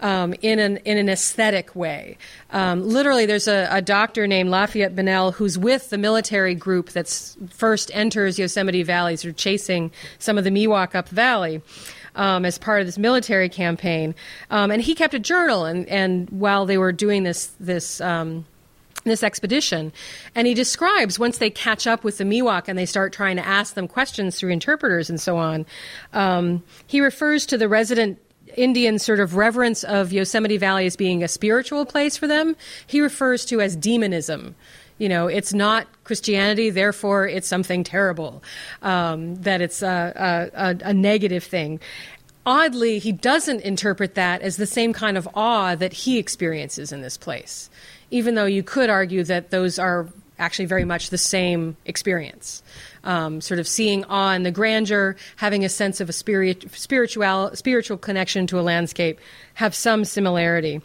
Um, in an in an aesthetic way. Um, literally, there's a, a, doctor named Lafayette Bunnell who's with the military group that first enters Yosemite Valley, sort of chasing some of the Miwok up Valley. Um, as part of this military campaign, um, and he kept a journal. And, and while they were doing this this um, this expedition. And he describes once they catch up with the Miwok and they start trying to ask them questions through interpreters and so on, um, he refers to the resident Indian sort of reverence of Yosemite Valley as being a spiritual place for them. He refers to as demonism. You know, it's not Christianity, therefore it's something terrible, um, that it's a, a, a negative thing oddly, he doesn't interpret that as the same kind of awe that he experiences in this place even though you could argue that those are actually very much the same experience. Um, sort of seeing awe in the grandeur, having a sense of a spirit, spiritual spiritual connection to a landscape, have some similarity.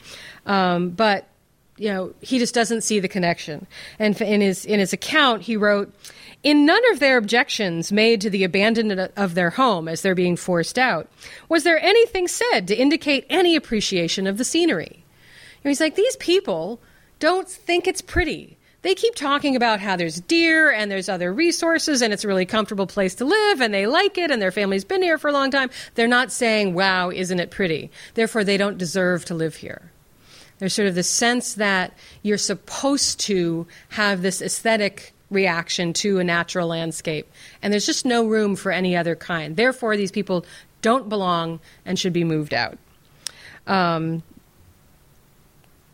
Um, but you know, he just doesn't see the connection. And in his in his account, he wrote. In none of their objections made to the abandonment of their home as they're being forced out, was there anything said to indicate any appreciation of the scenery. he's like, these people don't think it's pretty. They keep talking about how there's deer and there's other resources and it's a really comfortable place to live and they like it and their family's been here for a long time. They're not saying, wow, isn't it pretty? Therefore, they don't deserve to live here. There's sort of the sense that you're supposed to have this aesthetic reaction to a natural landscape, and there's just no room for any other kind. Therefore, these people don't belong and should be moved out. Um,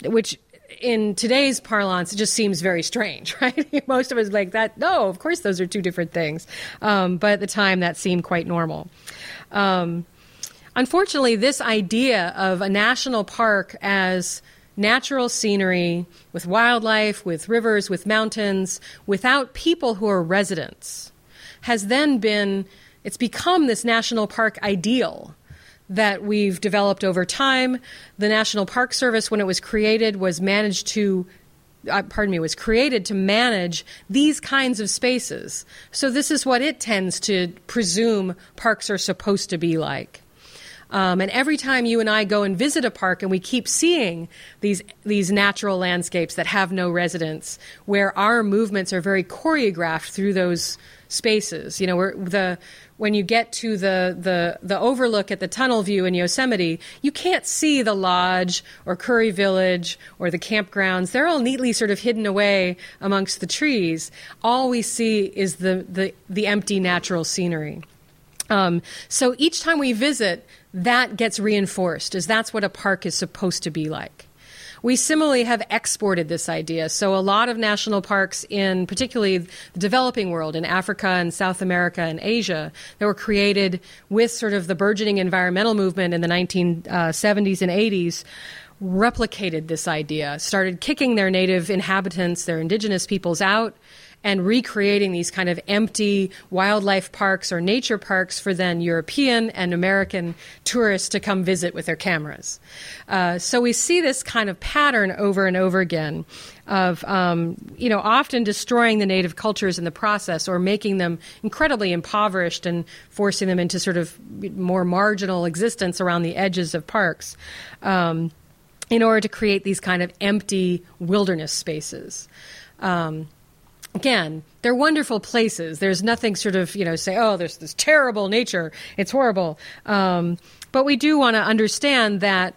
which in today's parlance, it just seems very strange, right? Most of us like that. No, of course, those are two different things. Um, but at the time, that seemed quite normal. Um, unfortunately, this idea of a national park as natural scenery with wildlife, with rivers, with mountains, without people who are residents, has then been, it's become this national park ideal that we've developed over time. The National Park Service, when it was created, was managed to uh, pardon me, was created to manage these kinds of spaces. So this is what it tends to presume parks are supposed to be like. Um, and every time you and I go and visit a park, and we keep seeing these these natural landscapes that have no residents, where our movements are very choreographed through those spaces. You know, the when you get to the, the, the overlook at the tunnel view in Yosemite, you can't see the lodge or Curry Village or the campgrounds. They're all neatly sort of hidden away amongst the trees. All we see is the, the, the empty natural scenery. Um, so each time we visit, that gets reinforced, as that's what a park is supposed to be like. We similarly have exported this idea. So a lot of national parks in particularly the developing world, in Africa and South America and Asia, that were created with sort of the burgeoning environmental movement in the 1970s and 80s replicated this idea, started kicking their native inhabitants, their indigenous peoples out, and recreating these kind of empty wildlife parks or nature parks for then European and American tourists to come visit with their cameras. Uh, so we see this kind of pattern over and over again of um, you know often destroying the native cultures in the process or making them incredibly impoverished and forcing them into sort of more marginal existence around the edges of parks. Um, in order to create these kind of empty wilderness spaces. Um, again, they're wonderful places. There's nothing sort of, you know, say, oh, there's this terrible nature. It's horrible. Um, but we do want to understand that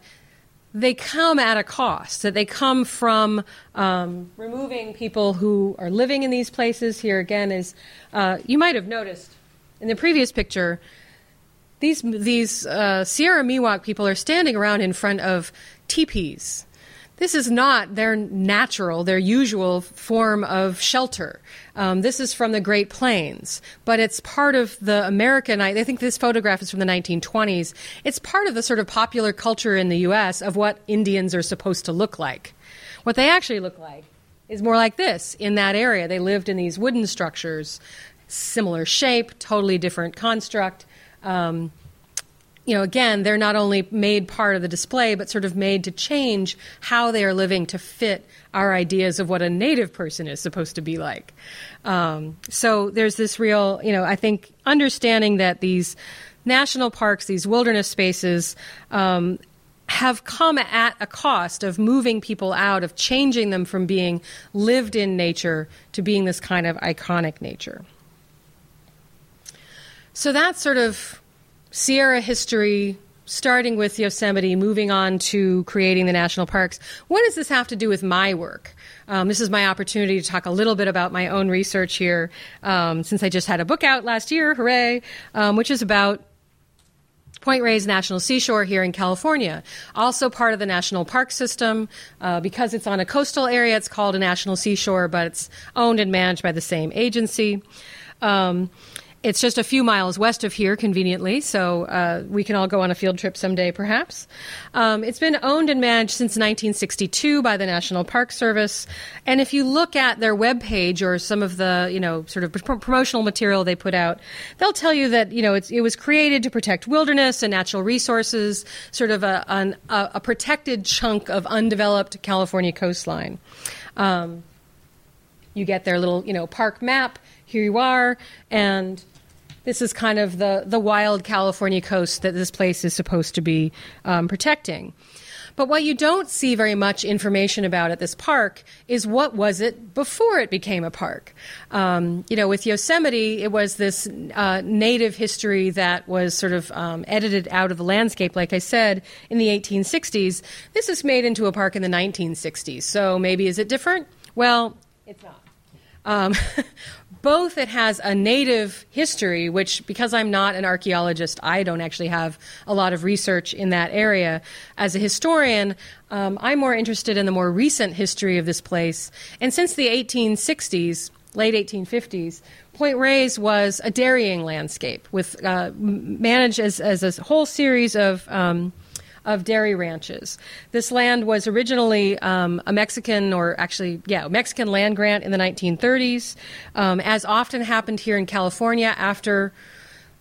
they come at a cost, that they come from um, removing people who are living in these places. Here again is, uh, you might have noticed in the previous picture, these, these uh, Sierra Miwok people are standing around in front of teepees this is not their natural, their usual form of shelter. Um, this is from the Great Plains, but it's part of the American. I, think this photograph is from the 1920s. It's part of the sort of popular culture in the U.S. of what Indians are supposed to look like. What they actually look like is more like this in that area. They lived in these wooden structures, similar shape, totally different construct. Um, you know, again, they're not only made part of the display, but sort of made to change how they are living to fit our ideas of what a native person is supposed to be like. Um, so there's this real, you know, I think understanding that these national parks, these wilderness spaces, um, have come at a cost of moving people out, of changing them from being lived in nature to being this kind of iconic nature. So that's sort of Sierra history, starting with Yosemite, moving on to creating the national parks. What does this have to do with my work? Um, this is my opportunity to talk a little bit about my own research here, um, since I just had a book out last year, hooray, um, which is about Point Reyes National Seashore here in California, also part of the national park system. Uh, because it's on a coastal area, it's called a national seashore, but it's owned and managed by the same agency. Um, it's just a few miles west of here, conveniently, so uh, we can all go on a field trip someday, perhaps. Um, it's been owned and managed since 1962 by the National Park Service, and if you look at their webpage or some of the, you know, sort of promotional material they put out, they'll tell you that you know it was created to protect wilderness and natural resources, sort of a, an, a, a protected chunk of undeveloped California coastline. Um, you get their little, you know, park map here you are, and this is kind of the, the wild California coast that this place is supposed to be um, protecting. But what you don't see very much information about at this park is what was it before it became a park. Um, you know, with Yosemite, it was this uh, native history that was sort of um, edited out of the landscape, like I said, in the 1860s. This is made into a park in the 1960s. So maybe is it different? Well, it's not. Um, both it has a native history, which, because I'm not an archaeologist, I don't actually have a lot of research in that area. As a historian, um, I'm more interested in the more recent history of this place. And since the 1860s, late 1850s, Point Reyes was a dairying landscape with uh, managed as, as a whole series of um, of dairy ranches. This land was originally um, a Mexican, or actually, yeah, Mexican land grant in the 1930s. Um, as often happened here in California after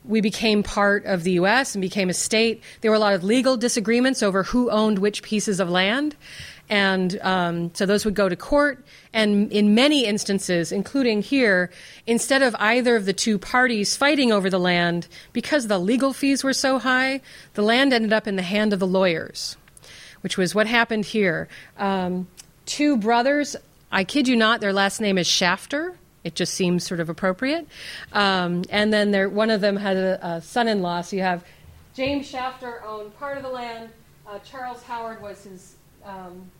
we became part of the U.S. and became a state, there were a lot of legal disagreements over who owned which pieces of land. And um, so those would go to court. And in many instances, including here, instead of either of the two parties fighting over the land, because the legal fees were so high, the land ended up in the hand of the lawyers, which was what happened here. Um, two brothers, I kid you not, their last name is Shafter. It just seems sort of appropriate. Um, and then there, one of them had a, a son in law. So you have James Shafter owned part of the land. Uh, Charles Howard was his um,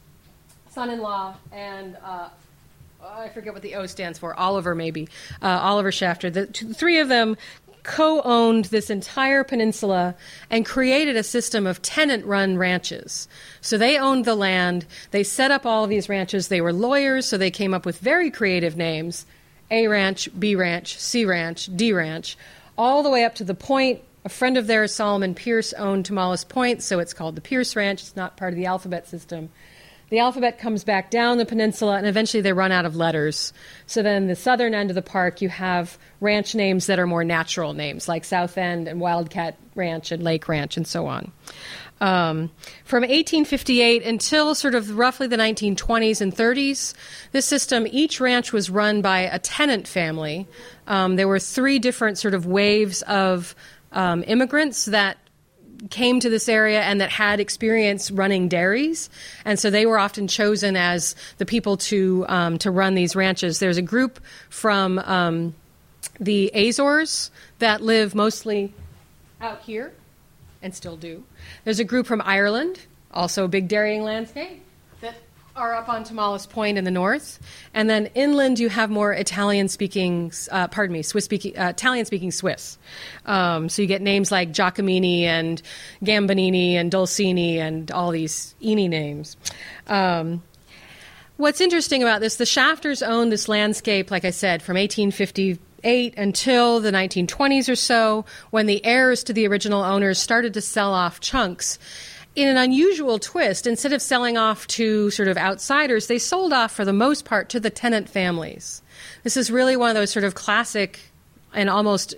son-in-law and uh, I forget what the O stands for. Oliver, maybe uh, Oliver Shafter. The t- three of them co-owned this entire peninsula and created a system of tenant-run ranches. So they owned the land. They set up all of these ranches. They were lawyers, so they came up with very creative names: A Ranch, B Ranch, C Ranch, D Ranch, all the way up to the point. A friend of theirs, Solomon Pierce, owned Tomales Point, so it's called the Pierce Ranch. It's not part of the alphabet system. The alphabet comes back down the peninsula, and eventually they run out of letters. So then, the southern end of the park, you have ranch names that are more natural names, like South End and Wildcat Ranch and Lake Ranch, and so on. Um, from 1858 until sort of roughly the 1920s and 30s, this system, each ranch was run by a tenant family. Um, there were three different sort of waves of um, immigrants that came to this area and that had experience running dairies, and so they were often chosen as the people to um, to run these ranches. There's a group from um, the Azores that live mostly out here, and still do. There's a group from Ireland, also a big dairying landscape are up on Tomales Point in the north, and then inland you have more Italian-speaking, uh, pardon me, Swiss-speaking, uh, Italian-speaking Swiss. Um, so you get names like Giacomini and Gambonini and Dolcini and all these Ini names. Um, what's interesting about this, the Shafters owned this landscape, like I said, from 1858 until the 1920s or so, when the heirs to the original owners started to sell off chunks in an unusual twist, instead of selling off to sort of outsiders, they sold off for the most part to the tenant families. This is really one of those sort of classic and almost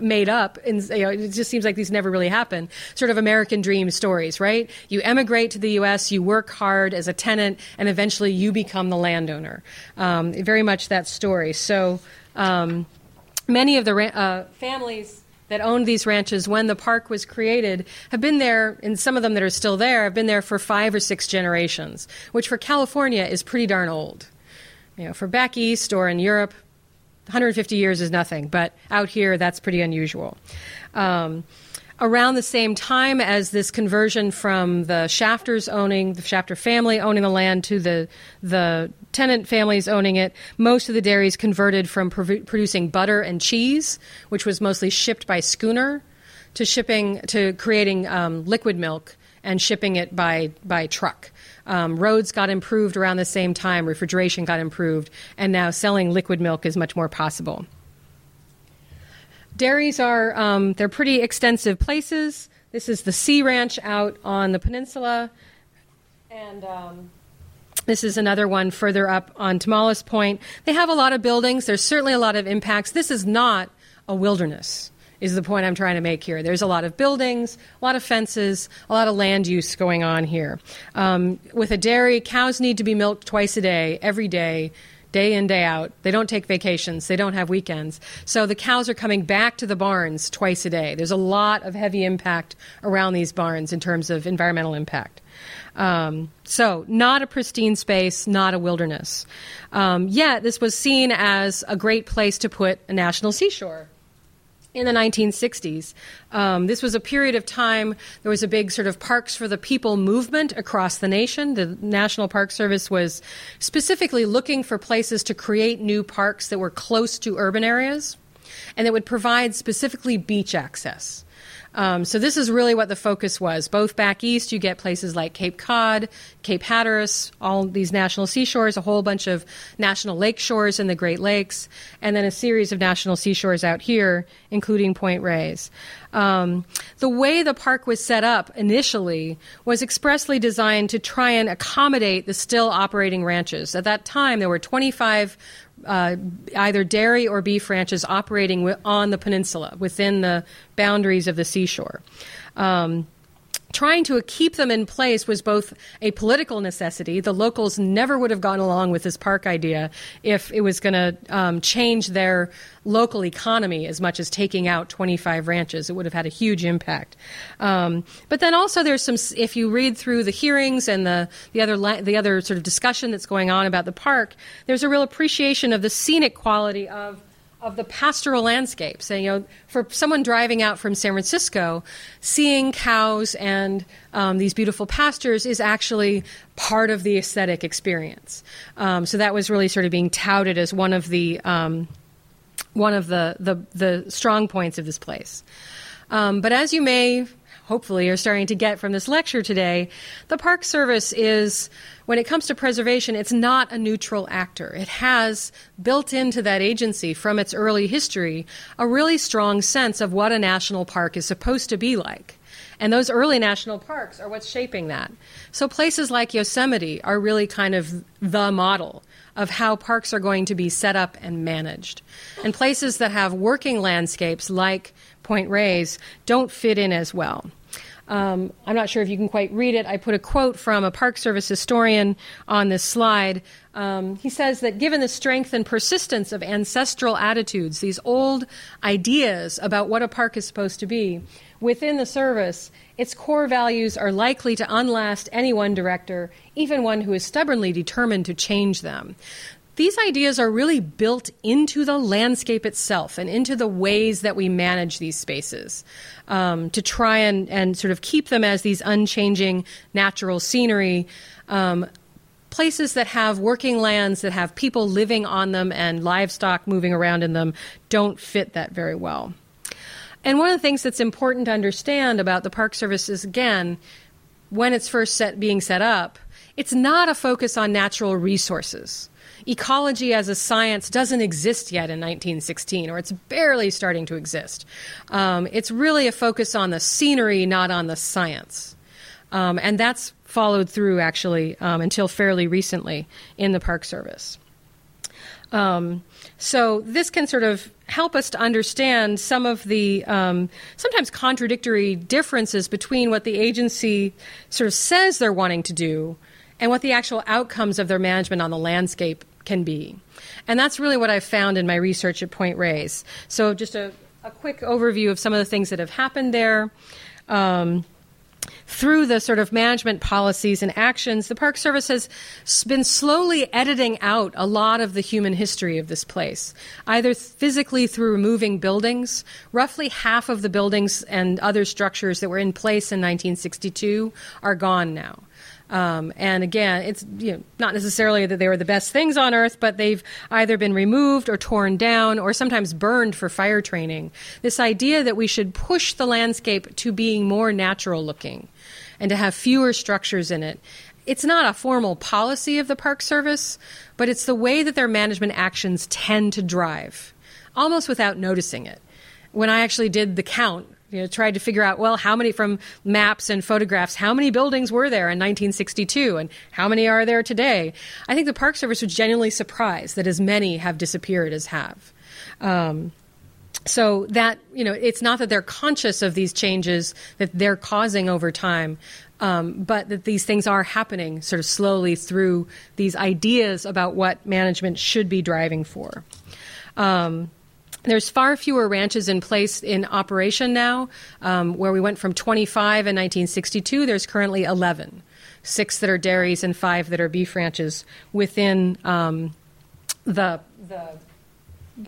made up. And you know, it just seems like these never really happen. Sort of American dream stories, right? You emigrate to the U.S., you work hard as a tenant, and eventually you become the landowner. Um, very much that story. So um, many of the uh, families that owned these ranches when the park was created have been there, and some of them that are still there have been there for five or six generations, which for California is pretty darn old. You know, for back east or in Europe, 150 years is nothing, but out here that's pretty unusual. Um, around the same time as this conversion from the Shafters owning the Shafter family owning the land to the the tenant families owning it, most of the dairies converted from producing butter and cheese, which was mostly shipped by schooner, to shipping to creating um, liquid milk and shipping it by by truck. Um, roads got improved around the same time, refrigeration got improved, and now selling liquid milk is much more possible. Dairies are um, they're pretty extensive places. This is the C Ranch out on the peninsula, and um, this is another one further up on Tomales Point. They have a lot of buildings. There's certainly a lot of impacts. This is not a wilderness. Is the point I'm trying to make here? There's a lot of buildings, a lot of fences, a lot of land use going on here. Um, with a dairy, cows need to be milked twice a day, every day day in, day out. They don't take vacations, they don't have weekends. So the cows are coming back to the barns twice a day. There's a lot of heavy impact around these barns in terms of environmental impact. Um, so, not a pristine space, not a wilderness. Um, yet, this was seen as a great place to put a national seashore in the 1960s. Um, this was a period of time, there was a big sort of Parks for the People movement across the nation. The National Park Service was specifically looking for places to create new parks that were close to urban areas and that would provide specifically beach access. Um, so this is really what the focus was. Both back east, you get places like Cape Cod, Cape Hatteras, all these national seashores, a whole bunch of national lake shores in the Great Lakes, and then a series of national seashores out here, including Point Reyes. Um, the way the park was set up initially was expressly designed to try and accommodate the still operating ranches. At that time, there were 25 uh, either dairy or beef ranches operating on the peninsula within the boundaries of the seashore. Um, trying to keep them in place was both a political necessity. The locals never would have gone along with this park idea if it was going to um, change their local economy as much as taking out 25 ranches. It would have had a huge impact. Um, but then also there's some, if you read through the hearings and the, the other the other sort of discussion that's going on about the park, there's a real appreciation of the scenic quality of of the pastoral landscape. And, you know, for someone driving out from San Francisco, seeing cows and um, these beautiful pastures is actually part of the aesthetic experience. Um, so that was really sort of being touted as one of the um, one of the, the, the strong points of this place. Um, but as you may hopefully are starting to get from this lecture today, the Park Service is, when it comes to preservation, it's not a neutral actor. It has built into that agency from its early history a really strong sense of what a national park is supposed to be like. And those early national parks are what's shaping that. So places like Yosemite are really kind of the model of how parks are going to be set up and managed. And places that have working landscapes like Point Reyes don't fit in as well. Um, I'm not sure if you can quite read it. I put a quote from a Park Service historian on this slide. Um, he says that given the strength and persistence of ancestral attitudes, these old ideas about what a park is supposed to be, within the service, its core values are likely to unlast any one director, even one who is stubbornly determined to change them these ideas are really built into the landscape itself and into the ways that we manage these spaces um, to try and, and sort of keep them as these unchanging natural scenery. Um, places that have working lands that have people living on them and livestock moving around in them don't fit that very well. And one of the things that's important to understand about the Park Service is again, when it's first set, being set up, it's not a focus on natural resources ecology as a science doesn't exist yet in 1916, or it's barely starting to exist. Um, it's really a focus on the scenery, not on the science. Um, and that's followed through actually um, until fairly recently in the Park Service. Um, so this can sort of help us to understand some of the um, sometimes contradictory differences between what the agency sort of says they're wanting to do and what the actual outcomes of their management on the landscape can be. And that's really what I've found in my research at Point Reyes. So just a, a quick overview of some of the things that have happened there. Um, through the sort of management policies and actions, the Park Service has been slowly editing out a lot of the human history of this place, either physically through removing buildings. Roughly half of the buildings and other structures that were in place in 1962 are gone now. Um, and again, it's you know, not necessarily that they were the best things on earth, but they've either been removed or torn down or sometimes burned for fire training. This idea that we should push the landscape to being more natural looking and to have fewer structures in it. It's not a formal policy of the Park Service, but it's the way that their management actions tend to drive, almost without noticing it. When I actually did the count you know, tried to figure out, well, how many from maps and photographs, how many buildings were there in 1962 and how many are there today? I think the Park Service was genuinely surprised that as many have disappeared as have. Um, so that you know it's not that they're conscious of these changes that they're causing over time um, but that these things are happening sort of slowly through these ideas about what management should be driving for um, there's far fewer ranches in place in operation now. Um, where we went from 25 in 1962, there's currently 11, six that are dairies and five that are beef ranches within um, the the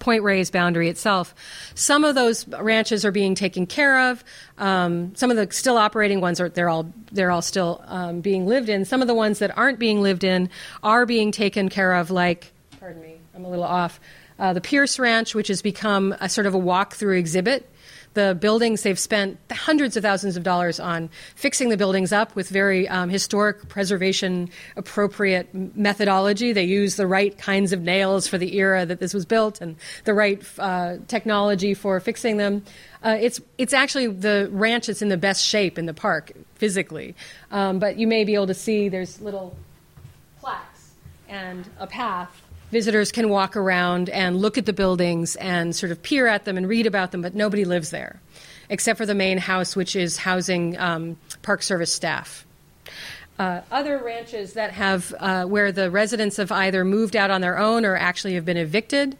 Point Reyes boundary itself. Some of those ranches are being taken care of. Um, some of the still operating ones are they're all they're all still um, being lived in. Some of the ones that aren't being lived in are being taken care of. Like, pardon me, I'm a little off uh, the Pierce Ranch, which has become a sort of a walk-through exhibit. The buildings they've spent hundreds of thousands of dollars on fixing the buildings up with very um, historic preservation appropriate methodology. They use the right kinds of nails for the era that this was built and the right uh, technology for fixing them. Uh, it's it's actually the ranch that's in the best shape in the park physically, um, but you may be able to see there's little plaques and a path visitors can walk around and look at the buildings and sort of peer at them and read about them, but nobody lives there, except for the main house, which is housing um, Park Service staff. Uh, other ranches that have uh, where the residents have either moved out on their own or actually have been evicted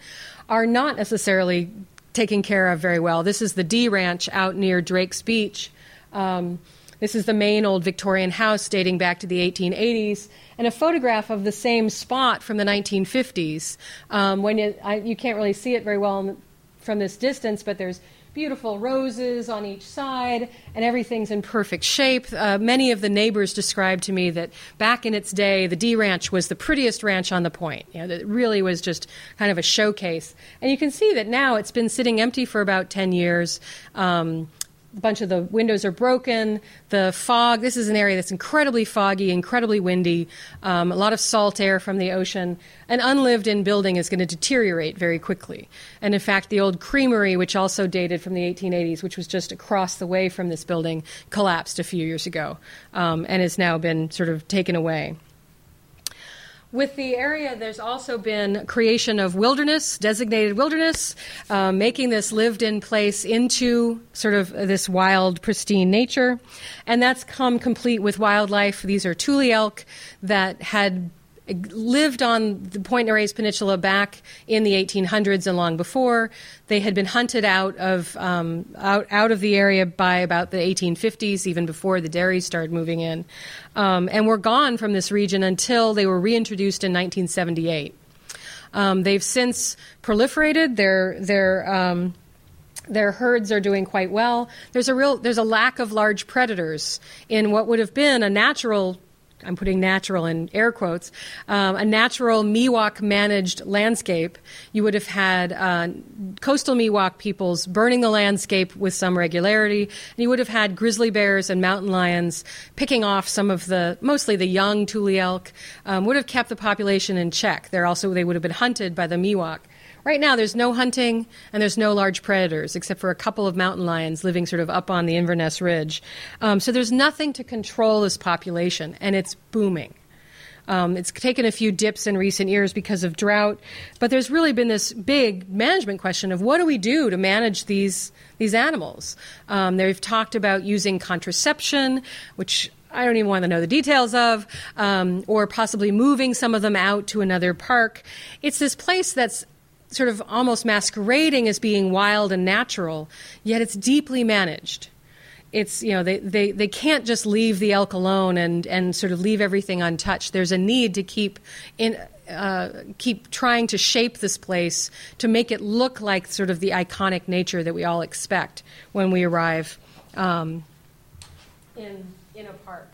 are not necessarily taken care of very well. This is the D Ranch out near Drake's Beach. Um, this is the main old Victorian house dating back to the 1880s, and a photograph of the same spot from the 1950s. Um, when it, I, you can't really see it very well from this distance, but there's beautiful roses on each side, and everything's in perfect shape. Uh, many of the neighbors described to me that back in its day, the D Ranch was the prettiest ranch on the point. You know, it really was just kind of a showcase. And you can see that now it's been sitting empty for about 10 years. Um, a bunch of the windows are broken. The fog, this is an area that's incredibly foggy, incredibly windy, um, a lot of salt air from the ocean. An unlived in building is going to deteriorate very quickly. And in fact, the old creamery, which also dated from the 1880s, which was just across the way from this building, collapsed a few years ago um, and has now been sort of taken away. With the area, there's also been creation of wilderness, designated wilderness, uh, making this lived-in place into sort of this wild, pristine nature, and that's come complete with wildlife. These are tule elk that had lived on the Point Reyes Peninsula back in the 1800s and long before. They had been hunted out of um, out out of the area by about the 1850s, even before the dairies started moving in, um, and were gone from this region until they were reintroduced in 1978. Um, they've since proliferated. Their their um, their herds are doing quite well. There's a real there's a lack of large predators in what would have been a natural I'm putting natural in air quotes, um, a natural Miwok managed landscape, you would have had uh, coastal Miwok peoples burning the landscape with some regularity, and you would have had grizzly bears and mountain lions picking off some of the, mostly the young tule elk, um, would have kept the population in check. They're also, they would have been hunted by the Miwok. Right now, there's no hunting and there's no large predators except for a couple of mountain lions living sort of up on the Inverness Ridge. Um, so there's nothing to control this population, and it's booming. Um, it's taken a few dips in recent years because of drought, but there's really been this big management question of what do we do to manage these these animals. Um, they've talked about using contraception, which I don't even want to know the details of, um, or possibly moving some of them out to another park. It's this place that's sort of almost masquerading as being wild and natural, yet it's deeply managed. It's, you know, they, they, they can't just leave the elk alone and, and sort of leave everything untouched. There's a need to keep in, uh, keep trying to shape this place to make it look like sort of the iconic nature that we all expect when we arrive um, in, in a park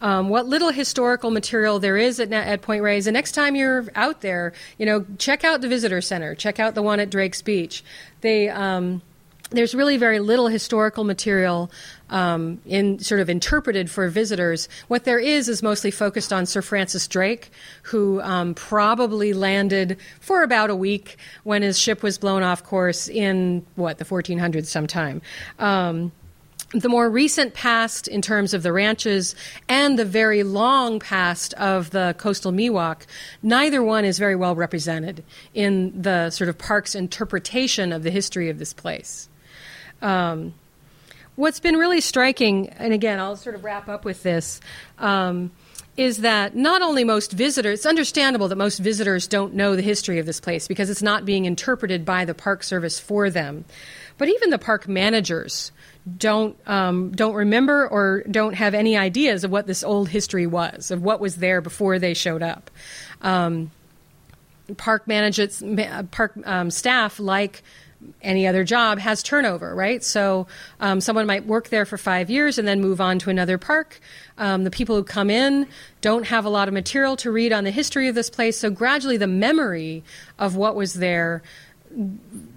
um, what little historical material there is at, at Point Reyes. And next time you're out there, you know, check out the visitor center. Check out the one at Drake's Beach. They um, there's really very little historical material um, in sort of interpreted for visitors. What there is is mostly focused on Sir Francis Drake, who um, probably landed for about a week when his ship was blown off course in what the 1400s sometime. Um, the more recent past in terms of the ranches and the very long past of the coastal Miwok, neither one is very well represented in the sort of park's interpretation of the history of this place. Um, what's been really striking, and again, I'll sort of wrap up with this. Um, is that not only most visitors, it's understandable that most visitors don't know the history of this place because it's not being interpreted by the Park Service for them. But even the park managers don't um, don't remember or don't have any ideas of what this old history was, of what was there before they showed up. Um, park managers, park um, staff, like any other job, has turnover, right? So um, someone might work there for five years and then move on to another park. Um, the people who come in don't have a lot of material to read on the history of this place, so gradually the memory of what was there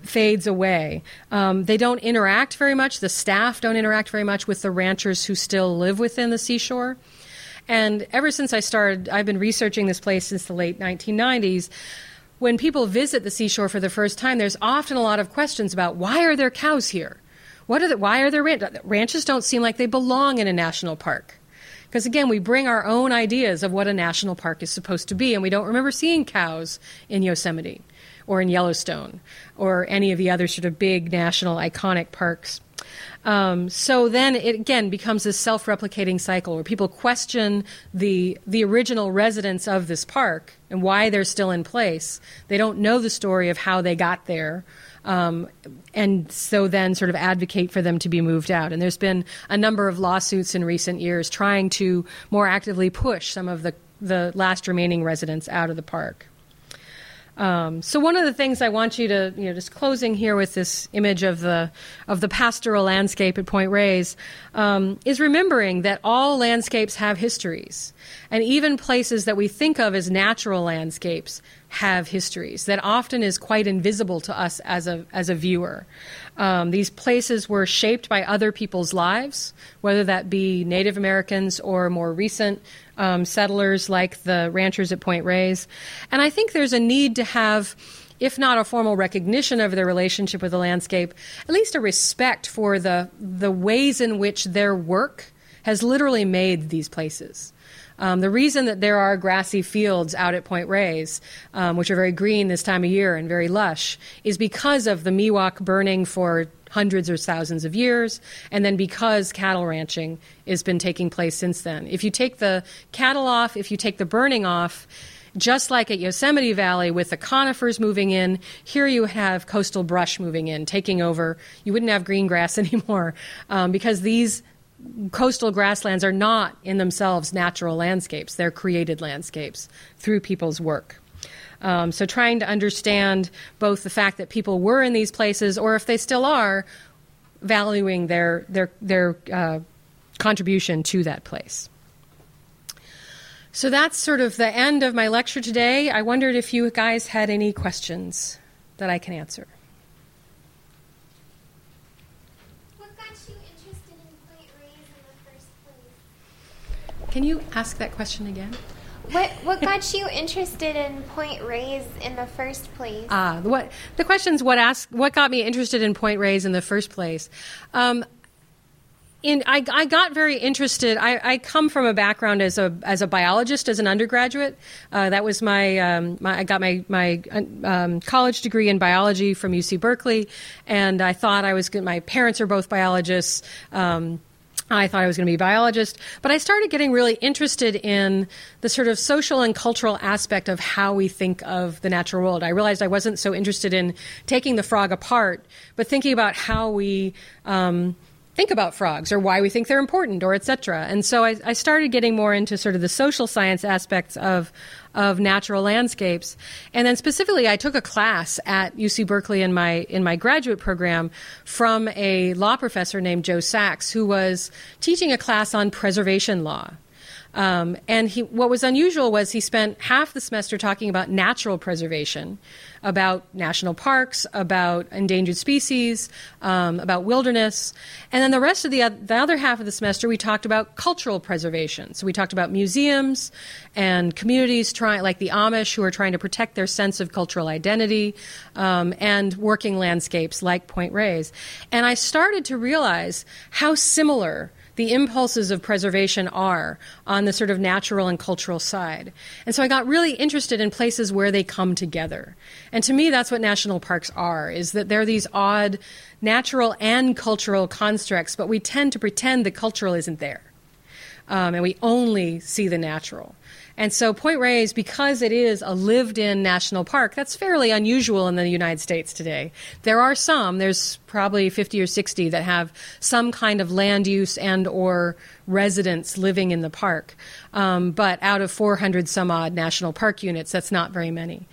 fades away. Um, they don't interact very much. The staff don't interact very much with the ranchers who still live within the seashore. And ever since I started, I've been researching this place since the late 1990s. When people visit the seashore for the first time, there's often a lot of questions about why are there cows here? What are the, why are there ran- ranches? Don't seem like they belong in a national park. Because again, we bring our own ideas of what a national park is supposed to be, and we don't remember seeing cows in Yosemite or in Yellowstone or any of the other sort of big national iconic parks. Um, so then it again becomes this self-replicating cycle where people question the the original residents of this park and why they're still in place. They don't know the story of how they got there, um, and so then sort of advocate for them to be moved out. And there's been a number of lawsuits in recent years trying to more actively push some of the the last remaining residents out of the park. Um, so one of the things I want you to, you know, just closing here with this image of the of the pastoral landscape at Point Reyes, um, is remembering that all landscapes have histories, and even places that we think of as natural landscapes have histories that often is quite invisible to us as a as a viewer. Um, these places were shaped by other people's lives, whether that be Native Americans or more recent um, settlers like the ranchers at Point Reyes. And I think there's a need to have if not a formal recognition of their relationship with the landscape, at least a respect for the the ways in which their work has literally made these places. Um, the reason that there are grassy fields out at Point Reyes, um, which are very green this time of year and very lush, is because of the Miwok burning for hundreds or thousands of years, and then because cattle ranching has been taking place since then. If you take the cattle off, if you take the burning off, just like at Yosemite Valley with the conifers moving in, here you have coastal brush moving in, taking over. You wouldn't have green grass anymore um, because these coastal grasslands are not in themselves natural landscapes, they're created landscapes through people's work. Um, so, trying to understand both the fact that people were in these places, or if they still are, valuing their their their uh, contribution to that place. So that's sort of the end of my lecture today. I wondered if you guys had any questions that I can answer. Can you ask that question again?
What what got you interested in Point Reyes in the first place?
Ah, what the question's what asked what got me interested in Point Reyes in the first place. Um, in, I, I, got very interested. I, I, come from a background as a as a biologist, as an undergraduate. Uh, that was my, um, my, I got my my um, college degree in biology from UC Berkeley, and I thought I was good. My parents are both biologists. Um, I thought I was going to be a biologist, but I started getting really interested in the sort of social and cultural aspect of how we think of the natural world. I realized I wasn't so interested in taking the frog apart, but thinking about how we um, think about frogs or why we think they're important or etc. And so I, I, started getting more into sort of the social science aspects of of natural landscapes. And then specifically I took a class at UC Berkeley in my in my graduate program from a law professor named Joe Sax who was teaching a class on preservation law. Um, and he, what was unusual was he spent half the semester talking about natural preservation, about national parks, about endangered species, um, about wilderness. And then the rest of the, the other half of the semester, we talked about cultural preservation. So we talked about museums and communities trying, like the Amish, who are trying to protect their sense of cultural identity, um, and working landscapes like Point Reyes. And I started to realize how similar the impulses of preservation are on the sort of natural and cultural side. And so I got really interested in places where they come together. And to me, that's what national parks are, is that they're these odd natural and cultural constructs, but we tend to pretend the cultural isn't there. Um, and we only see the natural. And so Point Reyes, because it is a lived in national park, that's fairly unusual in the United States today. There are some, there's probably 50 or 60 that have some kind of land use and or residents living in the park. Um, but out of 400 some odd national park units, that's not very many.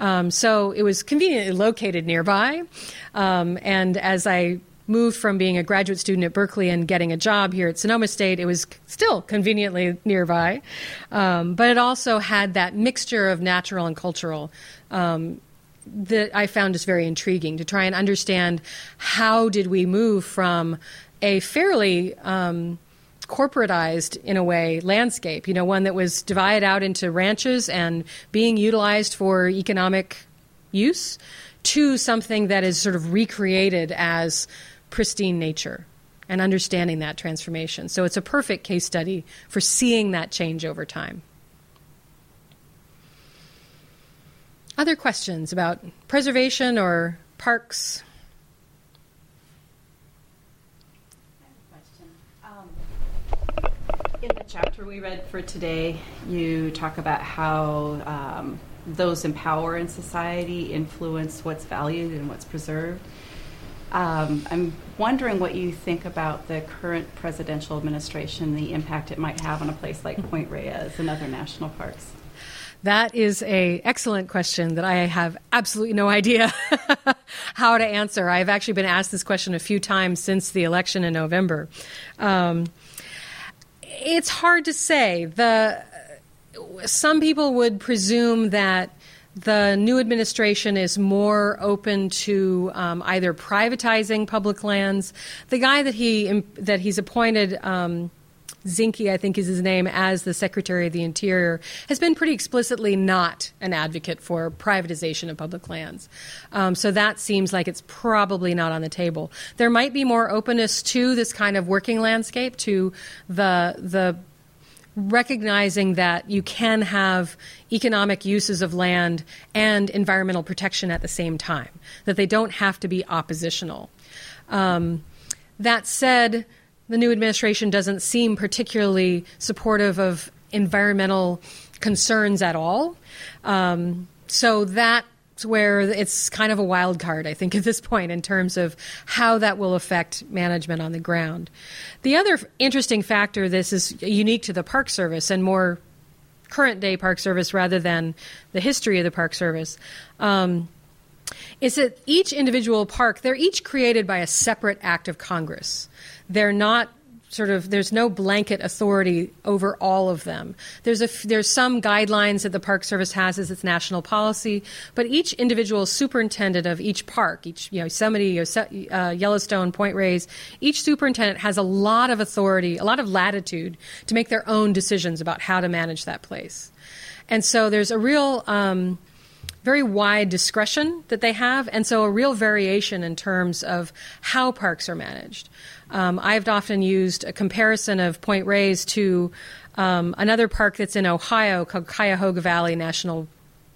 Um, so it was conveniently located nearby. Um, and as I moved from being a graduate student at Berkeley and getting a job here at Sonoma State, it was still conveniently nearby. Um, but it also had that mixture of natural and cultural um, that I found just very intriguing to try and understand how did we move from a fairly um, corporatized in a way landscape, you know, one that was divided out into ranches and being utilized for economic use to something that is sort of recreated as pristine nature and understanding that transformation. So it's a perfect case study for seeing that change over time. Other questions about preservation or parks?
In the chapter we read for today, you talk about how um, those in power in society influence what's valued and what's preserved. Um, I'm wondering what you think about the current presidential administration, the impact it might have on a place like Point Reyes and other national parks.
That is a excellent question that I have absolutely no idea how to answer. I've actually been asked this question a few times since the election in November. Um, it's hard to say. The some people would presume that the new administration is more open to um, either privatizing public lands. The guy that he that he's appointed. Um, Zinke, I think is his name, as the Secretary of the Interior, has been pretty explicitly not an advocate for privatization of public lands. Um, so that seems like it's probably not on the table. There might be more openness to this kind of working landscape, to the the recognizing that you can have economic uses of land and environmental protection at the same time, that they don't have to be oppositional. Um, that said, the new administration doesn't seem particularly supportive of environmental concerns at all. Um, so that where it's kind of a wild card, I think, at this point in terms of how that will affect management on the ground. The other interesting factor, this is unique to the Park Service and more current day Park Service rather than the history of the Park Service. Um, is that each individual park, they're each created by a separate act of Congress. They're not sort of there's no blanket authority over all of them. There's a there's some guidelines that the Park Service has as its national policy, but each individual superintendent of each park, each you know Yosemite, uh, Yellowstone, Point Reyes, each superintendent has a lot of authority, a lot of latitude to make their own decisions about how to manage that place. And so there's a real um, very wide discretion that they have, and so a real variation in terms of how parks are managed. Um, I've often used a comparison of Point Reyes to um, another park that's in Ohio called Cuyahoga Valley National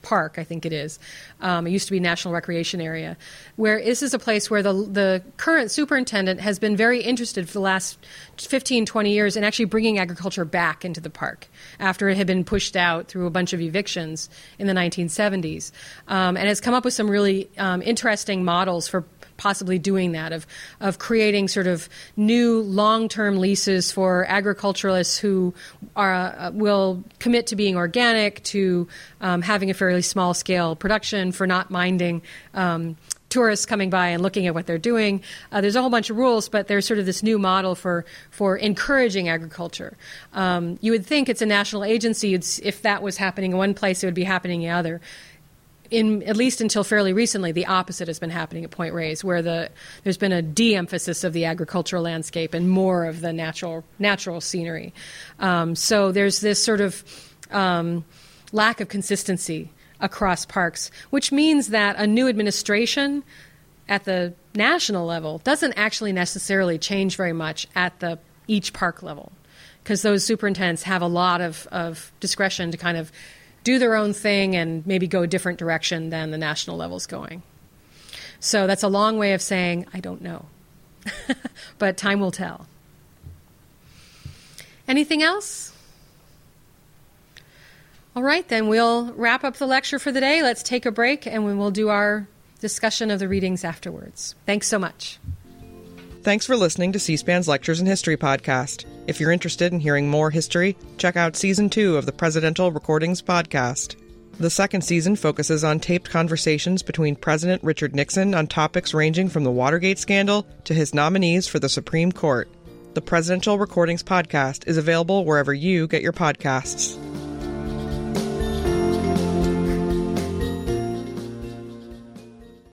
Park, I think it is. Um, it used to be National Recreation Area, where this is a place where the the current superintendent has been very interested for the last 15, 20 years in actually bringing agriculture back into the park after it had been pushed out through a bunch of evictions in the 1970s, um, and has come up with some really um, interesting models for possibly doing that of of creating sort of new long term leases for agriculturalists who are uh, will commit to being organic, to um, having a fairly small scale production, for not minding. Um, tourists coming by and looking at what they're doing. Uh, there's a whole bunch of rules, but there's sort of this new model for for encouraging agriculture. Um, you would think it's a national agency. if that was happening in one place, it would be happening in the other in at least until fairly recently, the opposite has been happening at Point Reyes, where the there's been a de-emphasis of the agricultural landscape and more of the natural natural scenery. Um, so there's this sort of um, lack of consistency across parks, which means that a new administration at the national level doesn't actually necessarily change very much at the each park level because those superintendents have a lot of, of discretion to kind of do their own thing and maybe go a different direction than the national level's going. So that's a long way of saying, I don't know. but time will tell. Anything else? All right, then we'll wrap up the lecture for the day. Let's take a break and we will do our discussion of the readings afterwards. Thanks so much.
Thanks for listening to C SPAN's Lectures in History podcast. If you're interested in hearing more history, check out season two of the Presidential Recordings podcast. The second season focuses on taped conversations between President Richard Nixon on topics ranging from the Watergate scandal to his nominees for the Supreme Court. The Presidential Recordings podcast is available wherever you get your podcasts.